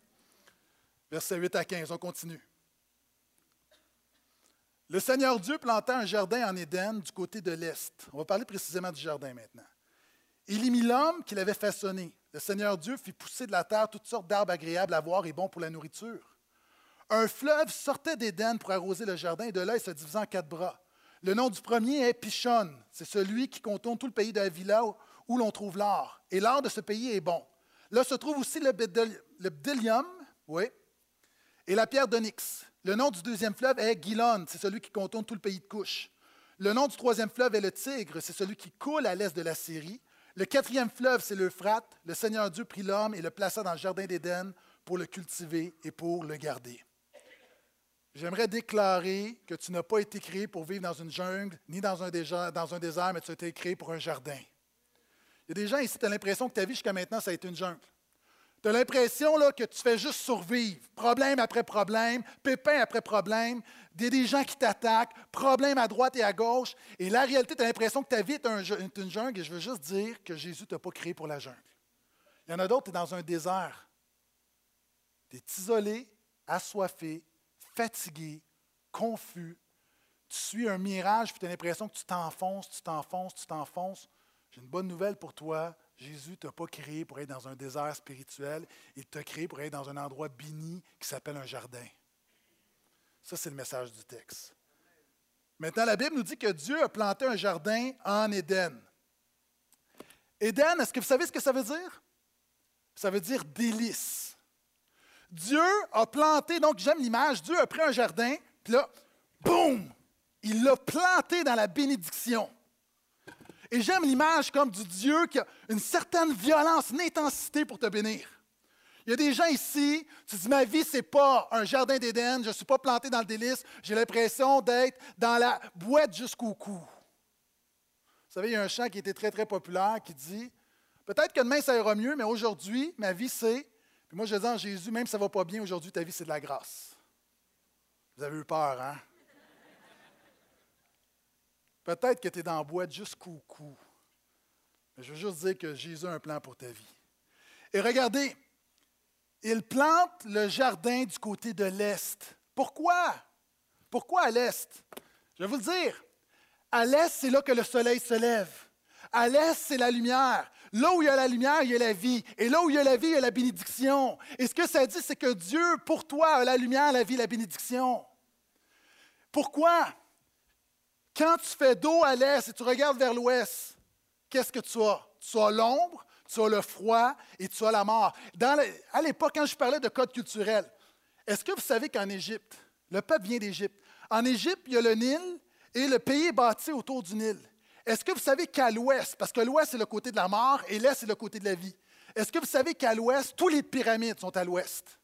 Verset 8 à 15, on continue. Le Seigneur Dieu planta un jardin en Éden du côté de l'Est. On va parler précisément du jardin maintenant. Il y mit l'homme qu'il avait façonné. Le Seigneur Dieu fit pousser de la terre toutes sortes d'arbres agréables à voir et bons pour la nourriture. Un fleuve sortait d'Éden pour arroser le jardin et de là, il se divisait en quatre bras. Le nom du premier est Pichon. C'est celui qui contourne tout le pays de Havila où, l'on trouve l'or. Et l'or de ce pays est bon. Là se trouve aussi le, bdellium, et la pierre d'onyx. Le nom du deuxième fleuve est Gilon. C'est celui qui contourne tout le pays de Couche. Le nom du troisième fleuve est le Tigre. C'est celui qui coule à l'est de la Syrie. Le quatrième fleuve, c'est l'Euphrate. Le Seigneur Dieu prit l'homme et le plaça dans le jardin d'Éden pour le cultiver et pour le garder. J'aimerais déclarer que tu n'as pas été créé pour vivre dans une jungle ni dans un, désert, mais tu as été créé pour un jardin. Il y a des gens ici, tu as l'impression que ta vie jusqu'à maintenant, ça a été une jungle. Tu as l'impression que tu fais juste survivre, problème après problème, pépin après problème, a des gens qui t'attaquent, problème à droite et à gauche. Et la réalité, tu as l'impression que ta vie est, est une jungle, et je veux juste dire que Jésus ne t'a pas créé pour la jungle. Il y en a d'autres, tu es dans un désert. Tu es isolé, assoiffé, fatigué, confus. Tu suis un mirage, puis tu as l'impression que tu t'enfonces, tu t'enfonces, tu t'enfonces. J'ai une bonne nouvelle pour toi. Jésus ne t'a pas créé pour être dans un désert spirituel. Il t'a créé pour être dans un endroit béni qui s'appelle un jardin. Ça, c'est le message du texte. Maintenant, la Bible nous dit que Dieu a planté un jardin en Éden. Éden, est-ce que vous savez ce que ça veut dire? Ça veut dire délice. Dieu a planté, donc j'aime l'image, Dieu a pris un jardin, puis là, boum, il l'a planté dans la bénédiction. Et j'aime l'image comme du Dieu qui a une certaine violence, une intensité pour te bénir. Il y a des gens ici, tu dis, ma vie, ce n'est pas un jardin d'Éden, je ne suis pas planté dans le délice, j'ai l'impression d'être dans la boîte jusqu'au cou. Vous savez, il y a un chant qui était très, très populaire qui dit, peut-être que demain, ça ira mieux, mais aujourd'hui, ma vie, c'est... Puis moi, je dis en Jésus, même si ça ne va pas bien aujourd'hui, ta vie, c'est de la grâce. Vous avez eu peur, hein? Peut-être que tu es dans la boîte jusqu'au cou. Mais je veux juste dire que Jésus a un plan pour ta vie. Et regardez, il plante le jardin du côté de l'Est. Pourquoi? Pourquoi à l'Est? Je vais vous le dire. À l'Est, c'est là que le soleil se lève. À l'Est, c'est la lumière. Là où il y a la lumière, il y a la vie. Et là où il y a la vie, il y a la bénédiction. Et ce que ça dit, c'est que Dieu, pour toi, a la lumière, la vie, la bénédiction. Pourquoi? Quand tu fais dos à l'est et tu regardes vers l'ouest, qu'est-ce que tu as? Tu as l'ombre, tu as le froid et tu as la mort. À l'époque, quand je parlais de code culturel, est-ce que vous savez qu'en Égypte, le peuple vient d'Égypte. En Égypte, il y a le Nil et le pays est bâti autour du Nil. Est-ce que vous savez qu'à l'ouest, parce que l'ouest c'est le côté de la mort et l'est c'est le côté de la vie, est-ce que vous savez qu'à l'ouest, tous les pyramides sont à l'ouest?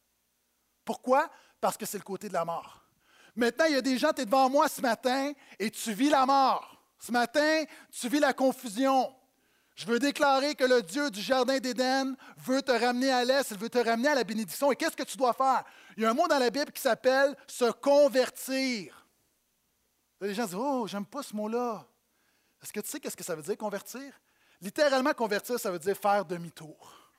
Pourquoi? Parce que c'est le côté de la mort. Maintenant, il y a des gens, tu es devant moi ce matin et tu vis la mort. Ce matin, tu vis la confusion. Je veux déclarer que le Dieu du Jardin d'Éden veut te ramener à l'Est, il veut te ramener à la bénédiction. Et qu'est-ce que tu dois faire? Il y a un mot dans la Bible qui s'appelle se convertir. Les gens disent Oh, j'aime pas ce mot-là. Est-ce que tu sais qu'est-ce que ça veut dire convertir? Littéralement, convertir, ça veut dire faire demi-tour.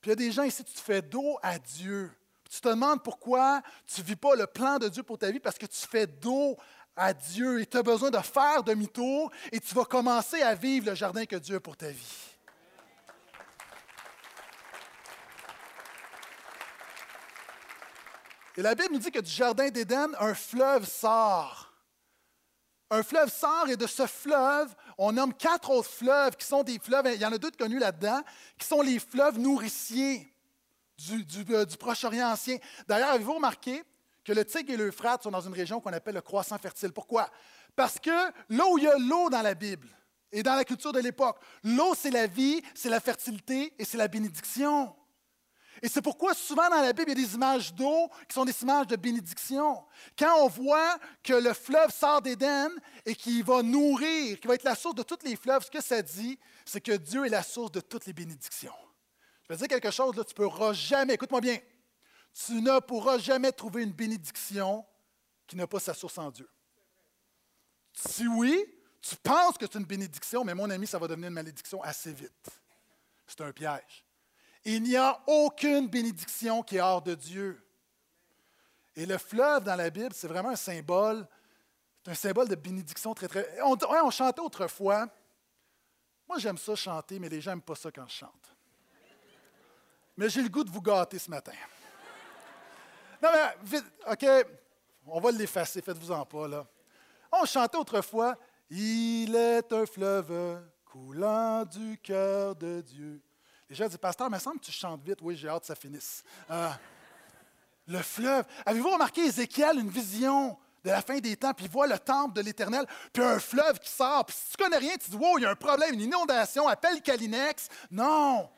Puis il y a des gens ici, tu te fais dos à Dieu. Tu te demandes pourquoi tu ne vis pas le plan de Dieu pour ta vie parce que tu fais dos à Dieu et tu as besoin de faire demi-tour et tu vas commencer à vivre le jardin que Dieu a pour ta vie. Et la Bible nous dit que du jardin d'Éden, un fleuve sort. Un fleuve sort et de ce fleuve, on nomme quatre autres fleuves qui sont des fleuves, il y en a deux de connus là-dedans, qui sont les fleuves nourriciers du, euh, du Proche-Orient ancien. D'ailleurs, avez-vous remarqué que le Tigre et l'Euphrate sont dans une région qu'on appelle le croissant fertile? Pourquoi? Parce que là où il y a l'eau dans la Bible et dans la culture de l'époque, l'eau, c'est la vie, c'est la fertilité et c'est la bénédiction. Et c'est pourquoi souvent dans la Bible, il y a des images d'eau qui sont des images de bénédiction. Quand on voit que le fleuve sort d'Éden et qu'il va nourrir, qu'il va être la source de tous les fleuves, ce que ça dit, c'est que Dieu est la source de toutes les bénédictions. Je vais dire quelque chose, tu ne pourras jamais, écoute-moi bien, tu ne pourras jamais trouver une bénédiction qui n'a pas sa source en Dieu. Si oui, tu penses que c'est une bénédiction, mais mon ami, ça va devenir une malédiction assez vite. C'est un piège. Il n'y a aucune bénédiction qui est hors de Dieu. Et le fleuve dans la Bible, c'est vraiment un symbole. C'est un symbole de bénédiction très, très. On, chantait autrefois. Moi, j'aime ça chanter, mais les gens n'aiment pas ça quand je chante. Mais j'ai le goût de vous gâter ce matin. Non, mais vite, OK, on va l'effacer, faites-vous-en pas, là. On chantait autrefois Il est un fleuve coulant du cœur de Dieu. Gens disent Pasteur, il me semble que tu chantes vite. Oui, j'ai hâte que ça finisse. Euh, le fleuve. Avez-vous remarqué Ézéchiel, une vision de la fin des temps, puis il voit le temple de l'Éternel, puis un fleuve qui sort. Puis si tu connais rien, tu dis Wow, il y a un problème, une inondation, appelle Calinex. Non!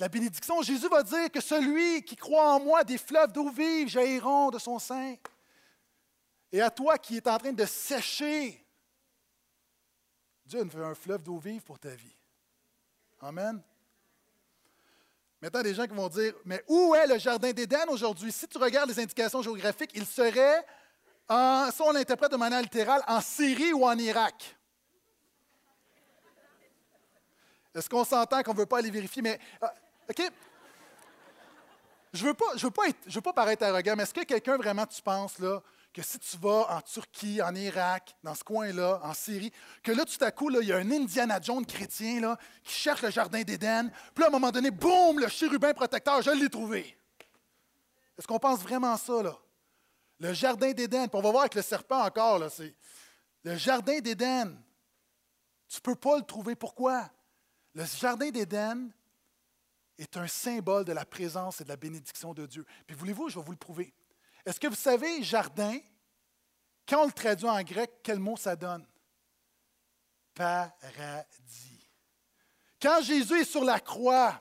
La bénédiction. Jésus va dire que celui qui croit en moi, des fleuves d'eau vive jailliront de son sein. Et à toi qui es en train de sécher, Dieu fait un fleuve d'eau vive pour ta vie. Amen. Maintenant, des gens qui vont dire, mais où est le jardin d'Éden aujourd'hui? Si tu regardes les indications géographiques, il serait, en, si on l'interprète de manière littérale, en Syrie ou en Irak. Est-ce qu'on s'entend qu'on ne veut pas aller vérifier? Mais, ah, OK? Je ne veux, pas, je veux, pas je veux pas paraître arrogant, mais est-ce que quelqu'un vraiment, tu penses, là, que si tu vas en Turquie, en Irak, dans ce coin-là, en Syrie, que là, tout à coup, il y a un Indiana Jones chrétien là, qui cherche le jardin d'Éden, puis à un moment donné, boum, le chérubin protecteur, je l'ai trouvé. Est-ce qu'on pense vraiment ça, là? Le jardin d'Éden, puis on va voir avec le serpent encore, là, c'est le jardin d'Éden. Tu ne peux pas le trouver. Pourquoi? Le jardin d'Éden est un symbole de la présence et de la bénédiction de Dieu. Puis voulez-vous, je vais vous le prouver. Est-ce que vous savez, jardin, quand on le traduit en grec, quel mot ça donne? Paradis. Quand Jésus est sur la croix,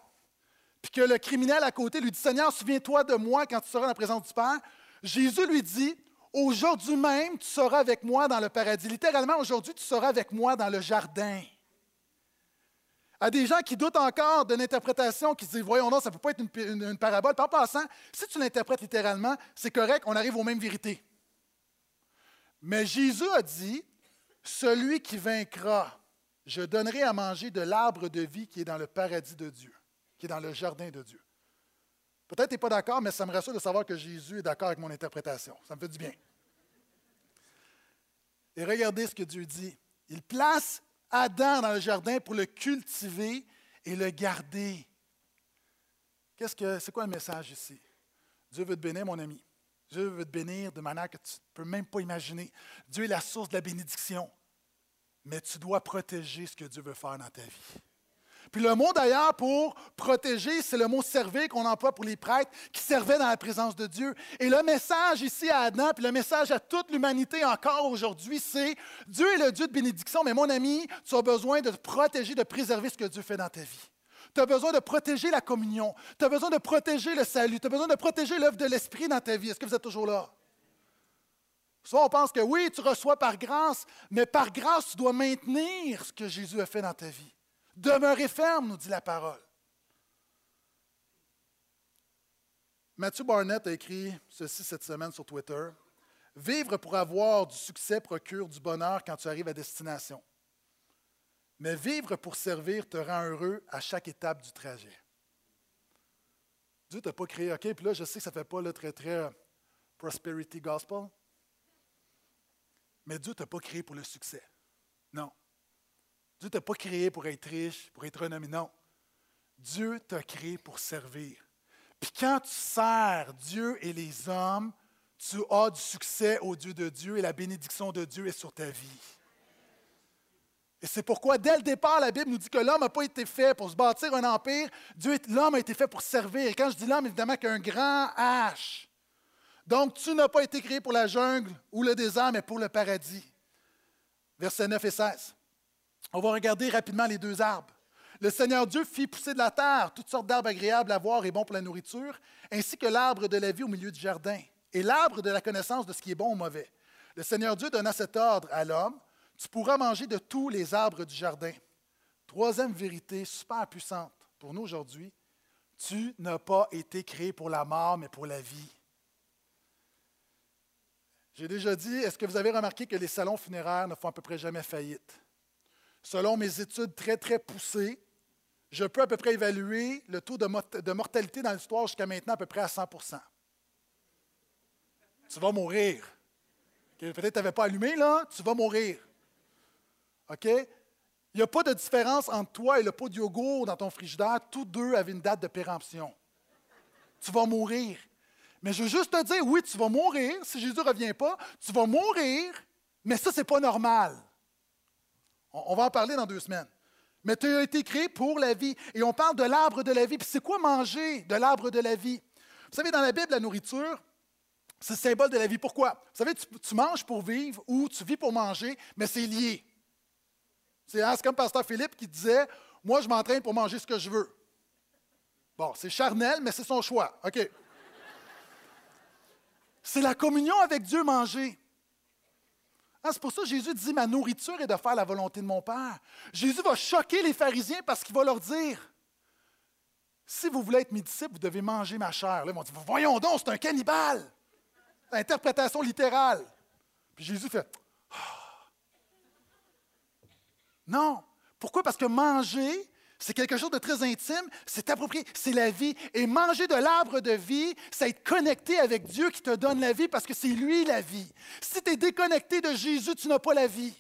puis que le criminel à côté lui dit Seigneur, souviens-toi de moi quand tu seras dans la présence du Père, Jésus lui dit Aujourd'hui même, tu seras avec moi dans le paradis. Littéralement, aujourd'hui, tu seras avec moi dans le jardin. À des gens qui doutent encore de l'interprétation, qui se disent Voyons, non, ça ne peut pas être une, parabole. Par passant, si tu l'interprètes littéralement, c'est correct, on arrive aux mêmes vérités. Mais Jésus a dit Celui qui vaincra, je donnerai à manger de l'arbre de vie qui est dans le paradis de Dieu, qui est dans le jardin de Dieu. Peut-être que tu n'es pas d'accord, mais ça me rassure de savoir que Jésus est d'accord avec mon interprétation. Ça me fait du bien. Et regardez ce que Dieu dit. Il place Adam dans le jardin pour le cultiver et le garder. Qu'est-ce que c'est quoi le message ici? Dieu veut te bénir, mon ami. Dieu veut te bénir de manière que tu ne peux même pas imaginer. Dieu est la source de la bénédiction. Mais tu dois protéger ce que Dieu veut faire dans ta vie. Puis le mot d'ailleurs pour protéger, c'est le mot servir qu'on emploie pour les prêtres qui servaient dans la présence de Dieu. Et le message ici à Adam, puis le message à toute l'humanité encore aujourd'hui, c'est Dieu est le Dieu de bénédiction, mais mon ami, tu as besoin de protéger, de préserver ce que Dieu fait dans ta vie. Tu as besoin de protéger la communion. Tu as besoin de protéger le salut. Tu as besoin de protéger l'œuvre de l'Esprit dans ta vie. Est-ce que vous êtes toujours là? Soit on pense que oui, tu reçois par grâce, mais par grâce, tu dois maintenir ce que Jésus a fait dans ta vie. Demeurez ferme, nous dit la parole. Matthew Barnett a écrit ceci cette semaine sur Twitter. Vivre pour avoir du succès procure du bonheur quand tu arrives à destination. Mais vivre pour servir te rend heureux à chaque étape du trajet. Dieu t'a pas créé, OK, puis là, je sais que ça ne fait pas le très, très euh, prosperity gospel, mais Dieu t'a pas créé pour le succès. Non. Dieu t'a pas créé pour être riche, pour être renommé. Non. Dieu t'a créé pour servir. Puis quand tu sers Dieu et les hommes, tu as du succès au Dieu de Dieu et la bénédiction de Dieu est sur ta vie. Et c'est pourquoi, dès le départ, la Bible nous dit que l'homme n'a pas été fait pour se bâtir un empire. Dieu, l'homme a été fait pour servir. Et quand je dis l'homme, évidemment, qu'un grand H. Donc, tu n'as pas été créé pour la jungle ou le désert, mais pour le paradis. Versets 9 et 16. On va regarder rapidement les deux arbres. Le Seigneur Dieu fit pousser de la terre toutes sortes d'arbres agréables à voir et bons pour la nourriture, ainsi que l'arbre de la vie au milieu du jardin, et l'arbre de la connaissance de ce qui est bon ou mauvais. Le Seigneur Dieu donna cet ordre à l'homme tu pourras manger de tous les arbres du jardin. Troisième vérité super puissante pour nous aujourd'hui, tu n'as pas été créé pour la mort, mais pour la vie. J'ai déjà dit, est-ce que vous avez remarqué que les salons funéraires ne font à peu près jamais faillite? Selon mes études très, très poussées, je peux à peu près évaluer le taux de, mortalité dans l'histoire jusqu'à maintenant à peu près à 100% Tu vas mourir. Peut-être que tu n'avais pas allumé, là, tu vas mourir. OK? Il n'y a pas de différence entre toi et le pot de yogourt dans ton frigidaire. Tous deux avaient une date de péremption. Tu vas mourir. Mais je veux juste te dire, oui, tu vas mourir si Jésus ne revient pas. Tu vas mourir, mais ça, ce n'est pas normal. On, va en parler dans deux semaines. Mais tu as été créé pour la vie. Et on parle de l'arbre de la vie. Puis c'est quoi manger de l'arbre de la vie? Vous savez, dans la Bible, la nourriture, c'est le symbole de la vie. Pourquoi? Vous savez, tu, manges pour vivre ou tu vis pour manger, mais c'est lié. Hein, c'est comme Pasteur Philippe qui disait Moi, je m'entraîne pour manger ce que je veux. Bon, c'est charnel, mais c'est son choix. OK. C'est la communion avec Dieu manger. Hein, c'est pour ça que Jésus dit Ma nourriture est de faire la volonté de mon Père. Jésus va choquer les pharisiens parce qu'il va leur dire Si vous voulez être mes disciples, vous devez manger ma chair. Là, ils vont dire Voyons donc, c'est un cannibale. Interprétation littérale. Puis Jésus fait non. Pourquoi? Parce que manger, c'est quelque chose de très intime, c'est approprié, c'est la vie. Et manger de l'arbre de vie, c'est être connecté avec Dieu qui te donne la vie parce que c'est lui la vie. Si tu es déconnecté de Jésus, tu n'as pas la vie.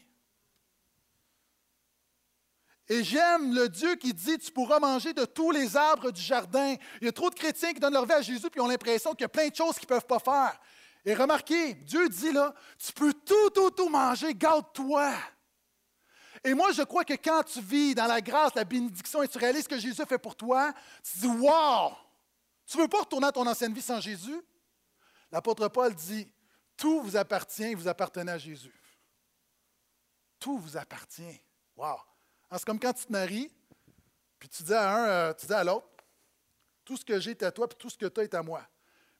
Et j'aime le Dieu qui dit Tu pourras manger de tous les arbres du jardin. Il y a trop de chrétiens qui donnent leur vie à Jésus puis ont l'impression qu'il y a plein de choses qu'ils ne peuvent pas faire. Et remarquez, Dieu dit là Tu peux tout, tout, tout manger, garde-toi. Et moi, je crois que quand tu vis dans la grâce, la bénédiction et tu réalises ce que Jésus fait pour toi, tu dis Wow! Tu ne veux pas retourner à ton ancienne vie sans Jésus? L'apôtre Paul dit Tout vous appartient, vous appartenez à Jésus. Tout vous appartient. Wow! Hein, c'est comme quand tu te maries, puis tu dis à un, euh, tu dis à l'autre Tout ce que j'ai est à toi, puis tout ce que tu as est à moi.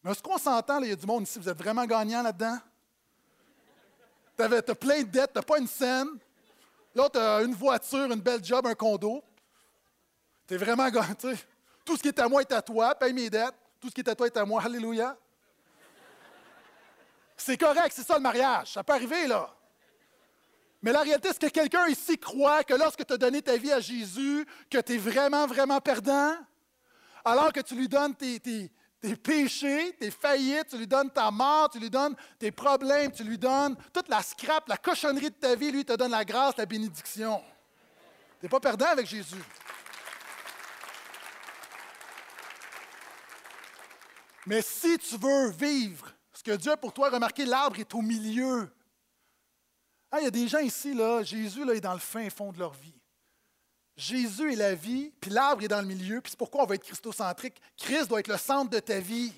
Mais est-ce qu'on s'entend, il y a du monde ici, vous êtes vraiment gagnant là-dedans? Tu as plein de dettes, tu n'as pas une scène. L'autre a une voiture, une belle job, un condo. Tu es vraiment gâté. Tout ce qui est à moi est à toi, paye mes dettes. Tout ce qui est à toi est à moi. Alléluia. C'est correct, c'est ça le mariage. Ça peut arriver, là. Mais la réalité, c'est que quelqu'un ici croit que lorsque tu as donné ta vie à Jésus, que tu es vraiment, vraiment perdant, alors que tu lui donnes tes, tes, tes péchés, tes faillites, tu lui donnes ta mort, tu lui donnes tes problèmes, tu lui donnes toute la scrap, la cochonnerie de ta vie, lui te donne la grâce, la bénédiction. Tu n'es pas perdant avec Jésus. Mais si tu veux vivre ce que Dieu a pour toi, remarquez, l'arbre est au milieu. Ah, il y a des gens ici, là, Jésus là, est dans le fin fond de leur vie. Jésus est la vie, puis l'arbre est dans le milieu, puis c'est pourquoi on va être christocentrique. Christ doit être le centre de ta vie.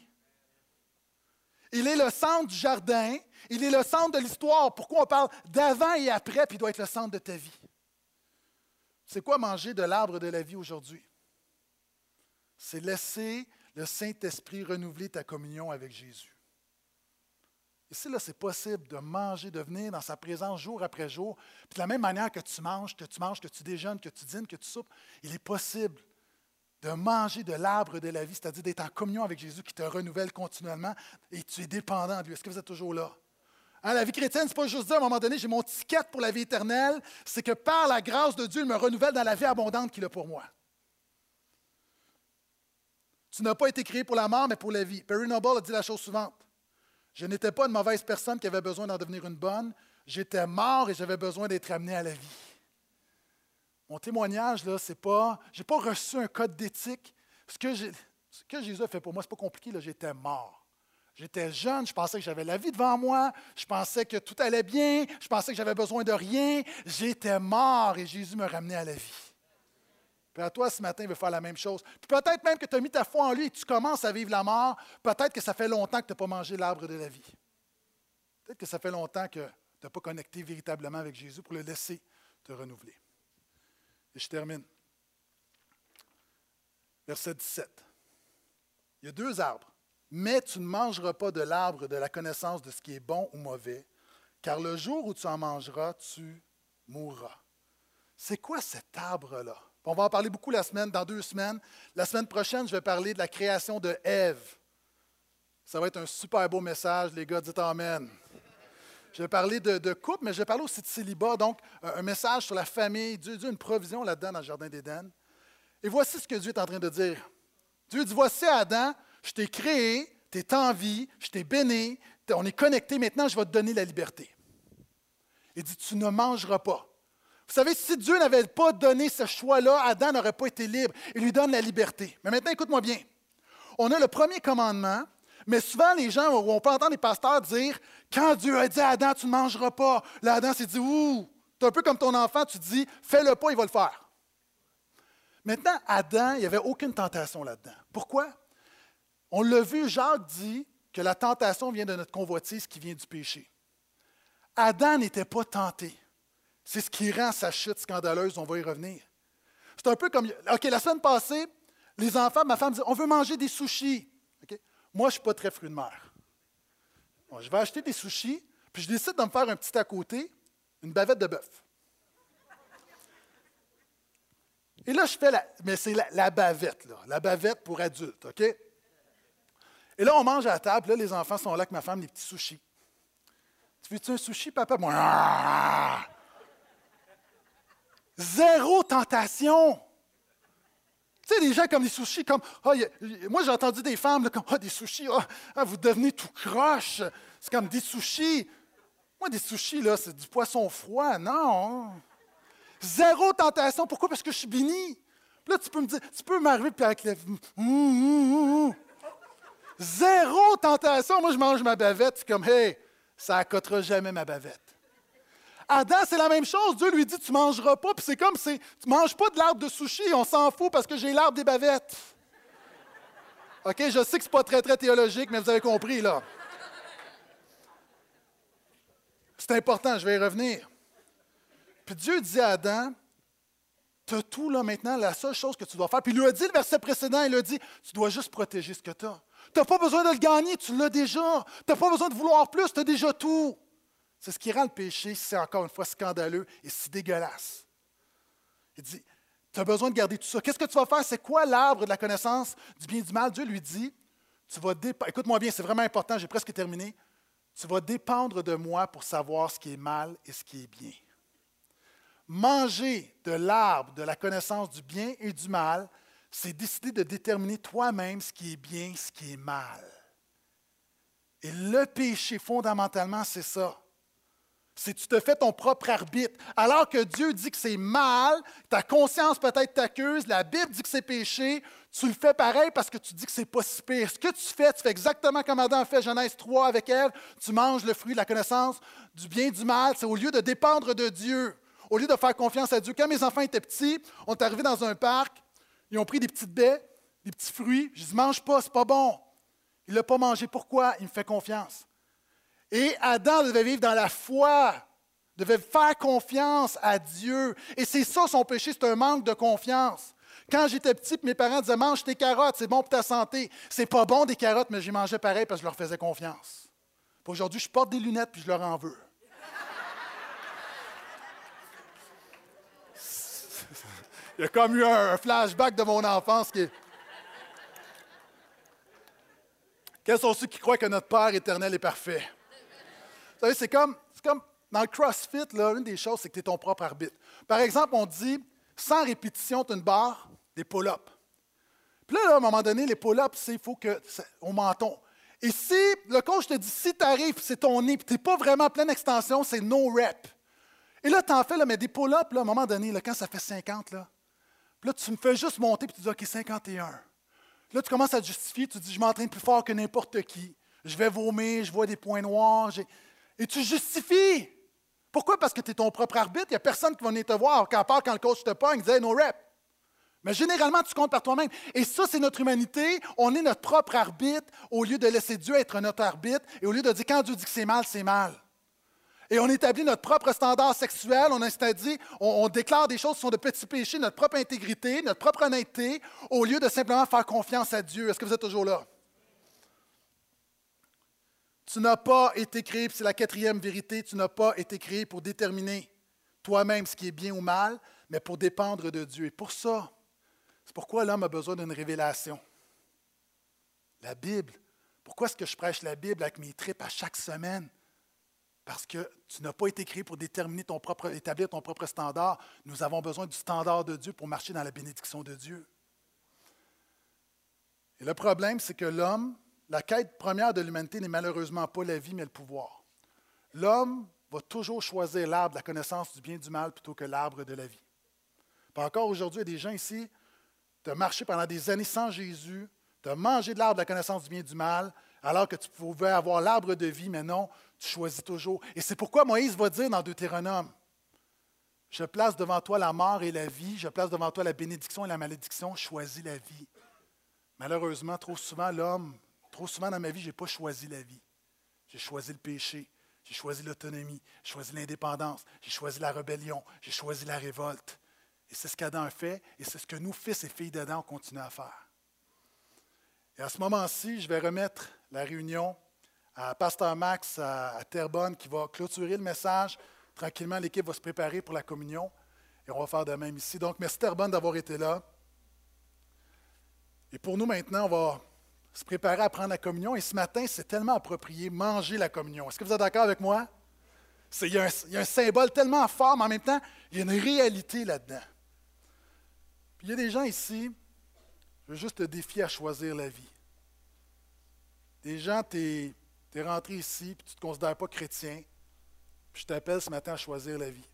Il est le centre du jardin, il est le centre de l'histoire. Pourquoi on parle d'avant et après, puis il doit être le centre de ta vie? C'est quoi manger de l'arbre de la vie aujourd'hui? C'est laisser le Saint-Esprit renouveler ta communion avec Jésus. Ici, là, c'est possible de manger, de venir dans sa présence jour après jour. Puis de la même manière que tu manges, que tu manges, que tu déjeunes, que tu dînes, que tu soupes, il est possible de manger de l'arbre de la vie, c'est-à-dire d'être en communion avec Jésus qui te renouvelle continuellement et tu es dépendant de lui. Est-ce que vous êtes toujours là? Hein, la vie chrétienne, ce n'est pas juste dire à un moment donné, j'ai mon ticket pour la vie éternelle, c'est que par la grâce de Dieu, il me renouvelle dans la vie abondante qu'il a pour moi. Tu n'as pas été créé pour la mort, mais pour la vie. Perry Noble a dit la chose suivante. Je n'étais pas une mauvaise personne qui avait besoin d'en devenir une bonne. J'étais mort et j'avais besoin d'être amené à la vie. Mon témoignage, là, c'est pas. Je n'ai pas reçu un code d'éthique. Ce que, ce que Jésus a fait pour moi, ce n'est pas compliqué. J'étais mort. J'étais jeune, je pensais que j'avais la vie devant moi, je pensais que tout allait bien, je pensais que j'avais besoin de rien. J'étais mort et Jésus me ramenait à la vie. Puis à toi, ce matin, il veut faire la même chose. Puis peut-être même que tu as mis ta foi en lui et tu commences à vivre la mort. Peut-être que ça fait longtemps que tu n'as pas mangé l'arbre de la vie. Peut-être que ça fait longtemps que tu n'as pas connecté véritablement avec Jésus pour le laisser te renouveler. Et je termine. Verset 17. Il y a deux arbres. Mais tu ne mangeras pas de l'arbre de la connaissance de ce qui est bon ou mauvais, car le jour où tu en mangeras, tu mourras. C'est quoi cet arbre-là? On va en parler beaucoup la semaine, dans deux semaines. La semaine prochaine, je vais parler de la création de Ève. Ça va être un super beau message, les gars, dites Amen. Je vais parler de, couple, mais je vais parler aussi de célibat, donc un, message sur la famille. Dieu, Dieu a une provision là-dedans dans le Jardin d'Éden. Et voici ce que Dieu est en train de dire. Dieu dit, voici Adam, je t'ai créé, tu es en vie, je t'ai béni, on est connecté, maintenant je vais te donner la liberté. Il dit, tu ne mangeras pas. Vous savez, si Dieu n'avait pas donné ce choix-là, Adam n'aurait pas été libre. Il lui donne la liberté. Mais maintenant, écoute-moi bien. On a le premier commandement, mais souvent les gens, on peut entendre les pasteurs dire, quand Dieu a dit à Adam, tu ne mangeras pas, là, Adam s'est dit, ouh, c'est un peu comme ton enfant, tu dis, fais-le pas, il va le faire. Maintenant, Adam, il n'y avait aucune tentation là-dedans. Pourquoi? On l'a vu, Jacques dit que la tentation vient de notre convoitise qui vient du péché. Adam n'était pas tenté. C'est ce qui rend sa chute scandaleuse, on va y revenir. C'est un peu comme, OK, la semaine passée, les enfants, ma femme dit, on veut manger des sushis. Moi, je ne suis pas très fruit de mer. Je vais acheter des sushis, puis je décide de me faire un petit à côté, une bavette de bœuf. Et là, je fais la. Mais c'est la, bavette, là. La bavette pour adultes, OK? Et là, on mange à la table. Là, les enfants sont là avec ma femme, des petits sushis. Tu veux-tu un sushi, papa? Moi, ah! Zéro tentation. Tu sais, des gens comme des sushis, comme. Ah, moi, j'ai entendu des femmes, comme. Ah, des sushis, ah, vous devenez tout croche. C'est comme des sushis. Moi, des sushis, là, c'est du poisson froid. Non. Zéro tentation. Pourquoi? Parce que je suis béni. Là, tu peux me dire, tu peux m'arriver puis avec le. Hum, hum, hum, hum. Zéro tentation. Moi, je mange ma bavette. C'est comme, hey, ça accotera jamais ma bavette. Adam, c'est la même chose. Dieu lui dit, tu ne mangeras pas. Puis c'est comme, c'est, tu ne manges pas de l'arbre de sushi. On s'en fout parce que j'ai l'arbre des bavettes. OK, je sais que ce n'est pas très, très théologique, mais vous avez compris, là. C'est important, je vais y revenir. Puis Dieu dit à Adam, tu as tout là maintenant, la seule chose que tu dois faire. Puis il lui a dit le verset précédent, il a dit, tu dois juste protéger ce que tu as. Tu n'as pas besoin de le gagner, tu l'as déjà. Tu n'as pas besoin de vouloir plus, tu as déjà tout. C'est ce qui rend le péché, c'est encore une fois scandaleux et si dégueulasse. Il dit, tu as besoin de garder tout ça. Qu'est-ce que tu vas faire? C'est quoi l'arbre de la connaissance du bien et du mal? Dieu lui dit, tu vas dépendre. Écoute-moi bien, c'est vraiment important, j'ai presque terminé. Tu vas dépendre de moi pour savoir ce qui est mal et ce qui est bien. Manger de l'arbre de la connaissance du bien et du mal, c'est décider de déterminer toi-même ce qui est bien, ce qui est mal. Et le péché, fondamentalement, c'est ça. C'est tu te fais ton propre arbitre. Alors que Dieu dit que c'est mal, ta conscience peut-être t'accuse, la Bible dit que c'est péché, tu le fais pareil parce que tu dis que c'est pas si pire. Ce que tu fais, tu fais exactement comme Adam a fait Genèse 3 avec elle. Tu manges le fruit de la connaissance du bien et du mal. C'est au lieu de dépendre de Dieu, au lieu de faire confiance à Dieu. Quand mes enfants étaient petits, on est arrivé dans un parc, ils ont pris des petites baies, des petits fruits. Je dis, mange pas, c'est pas bon. Il ne l'a pas mangé. Pourquoi? Il me fait confiance. Et Adam devait vivre dans la foi, devait faire confiance à Dieu. Et c'est ça son péché, c'est un manque de confiance. Quand j'étais petit, mes parents disaient Mange tes carottes, c'est bon pour ta santé. C'est pas bon des carottes, mais j'y mangeais pareil parce que je leur faisais confiance. Aujourd'hui, je porte des lunettes puis je leur en veux. Il y a comme eu un flashback de mon enfance qui est. Quels sont ceux qui croient que notre Père éternel est parfait? C'est comme, dans le CrossFit, là, une des choses, c'est que tu es ton propre arbitre. Par exemple, on dit 100 répétitions, tu as une barre, des pull-ups. Puis là, à un moment donné, les pull-ups, c'est faut que au menton. Et si le coach te dit, si tu arrives, c'est ton nez, puis tu n'es pas vraiment en pleine extension, c'est no rep. Et là, tu en fais, là, mais des pull-ups, à un moment donné, quand ça fait 50, là, là, tu me fais juste monter, puis tu dis, OK, 51. Là, tu commences à te justifier, tu dis, je m'entraîne plus fort que n'importe qui. je vais vomir, je vois des points noirs. Et tu justifies. Pourquoi? Parce que tu es ton propre arbitre. Il n'y a personne qui va venir te voir, à part quand le coach te pogne, Hey, no rep. Mais généralement, tu comptes par toi-même. Et ça, c'est notre humanité. On est notre propre arbitre au lieu de laisser Dieu être notre arbitre et au lieu de dire quand Dieu dit que c'est mal, c'est mal. Et on établit notre propre standard sexuel, on, dit, on, on déclare des choses qui sont de petits péchés, notre propre intégrité, notre propre honnêteté, au lieu de simplement faire confiance à Dieu. Est-ce que vous êtes toujours là? Tu n'as pas été créé, c'est la quatrième vérité, tu n'as pas été créé pour déterminer toi-même ce qui est bien ou mal, mais pour dépendre de Dieu. Et pour ça, c'est pourquoi l'homme a besoin d'une révélation. La Bible. Pourquoi est-ce que je prêche la Bible avec mes tripes à chaque semaine? Parce que tu n'as pas été créé pour déterminer ton propre, établir ton propre standard. Nous avons besoin du standard de Dieu pour marcher dans la bénédiction de Dieu. Et le problème, c'est que l'homme, la quête première de l'humanité n'est malheureusement pas la vie, mais le pouvoir. L'homme va toujours choisir l'arbre de la connaissance du bien et du mal plutôt que l'arbre de la vie. Encore aujourd'hui, il y a des gens ici, tu as marché pendant des années sans Jésus, tu as mangé de l'arbre de la connaissance du bien et du mal, alors que tu pouvais avoir l'arbre de vie, mais non, tu choisis toujours. Et c'est pourquoi Moïse va dire dans Deutéronome, je place devant toi la mort et la vie, je place devant toi la bénédiction et la malédiction, choisis la vie. Malheureusement, trop souvent, l'homme, trop souvent dans ma vie, je n'ai pas choisi la vie. J'ai choisi le péché, j'ai choisi l'autonomie, j'ai choisi l'indépendance, j'ai choisi la rébellion, j'ai choisi la révolte. Et c'est ce qu'Adam a fait, et c'est ce que nous, fils et filles d'Adam, continuons à faire. Et à ce moment-ci, je vais remettre la réunion à Pasteur Max à, à Terrebonne qui va clôturer le message. Tranquillement, l'équipe va se préparer pour la communion et on va faire de même ici. Donc, merci Terrebonne d'avoir été là. Et pour nous maintenant, on va se préparer à prendre la communion. Et ce matin, c'est tellement approprié, manger la communion. Est-ce que vous êtes d'accord avec moi? Il y, a un, il y a un symbole tellement fort, mais en même temps, il y a une réalité là-dedans. Puis il y a des gens ici, je veux juste te défier à choisir la vie. Des gens, tu es, rentré ici, puis tu ne te considères pas chrétien, puis je t'appelle ce matin à choisir la vie.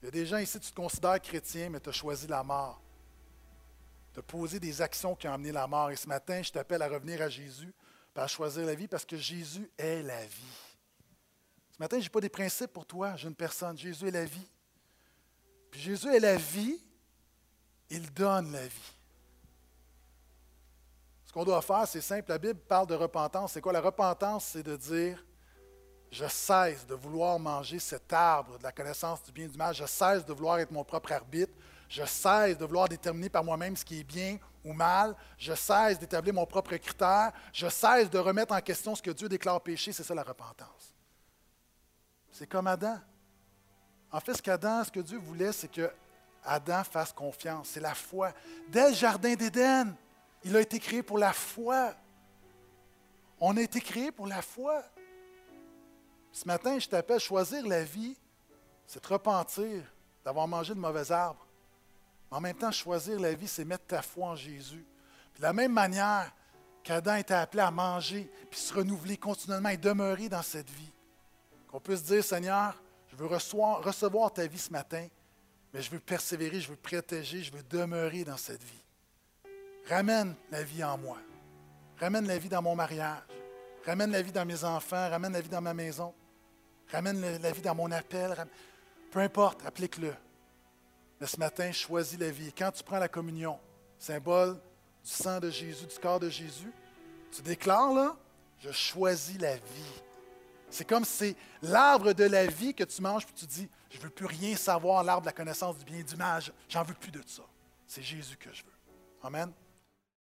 Il y a des gens ici, tu te considères chrétien, mais tu as choisi la mort. As posé des actions qui ont amené la mort. Et ce matin, je t'appelle à revenir à Jésus, à choisir la vie, parce que Jésus est la vie. Ce matin, je n'ai pas des principes pour toi, j'ai une personne. Jésus est la vie. Puis Jésus est la vie, il donne la vie. Ce qu'on doit faire, c'est simple. La Bible parle de repentance. C'est quoi? La repentance? C'est de dire, je cesse de vouloir manger cet arbre de la connaissance du bien et du mal. Je cesse de vouloir être mon propre arbitre. Je cesse de vouloir déterminer par moi-même ce qui est bien ou mal. Je cesse d'établir mon propre critère. Je cesse de remettre en question ce que Dieu déclare péché. C'est ça la repentance. C'est comme Adam. En fait, ce qu'Adam, ce que Dieu voulait, c'est que Adam fasse confiance. C'est la foi. Dès le jardin d'Éden, il a été créé pour la foi. On a été créé pour la foi. Ce matin, je t'appelle choisir la vie, c'est te repentir d'avoir mangé de mauvais arbres. En même temps, choisir la vie, c'est mettre ta foi en Jésus. De la même manière qu'Adam était appelé à manger, puis se renouveler continuellement et demeurer dans cette vie. Qu'on puisse dire, Seigneur, je veux recevoir, ta vie ce matin, mais je veux persévérer, je veux protéger, je veux demeurer dans cette vie. Ramène la vie en moi. Ramène la vie dans mon mariage. Ramène la vie dans mes enfants. Ramène la vie dans ma maison. Ramène la vie dans mon appel. Peu importe, applique-le. Mais ce matin, choisis la vie. Quand tu prends la communion, symbole du sang de Jésus, du corps de Jésus, tu déclares là, je choisis la vie. C'est comme si c'est l'arbre de la vie que tu manges, puis tu dis, je ne veux plus rien savoir, l'arbre de la connaissance du bien et du mal, j'en veux plus de ça. C'est Jésus que je veux. Amen.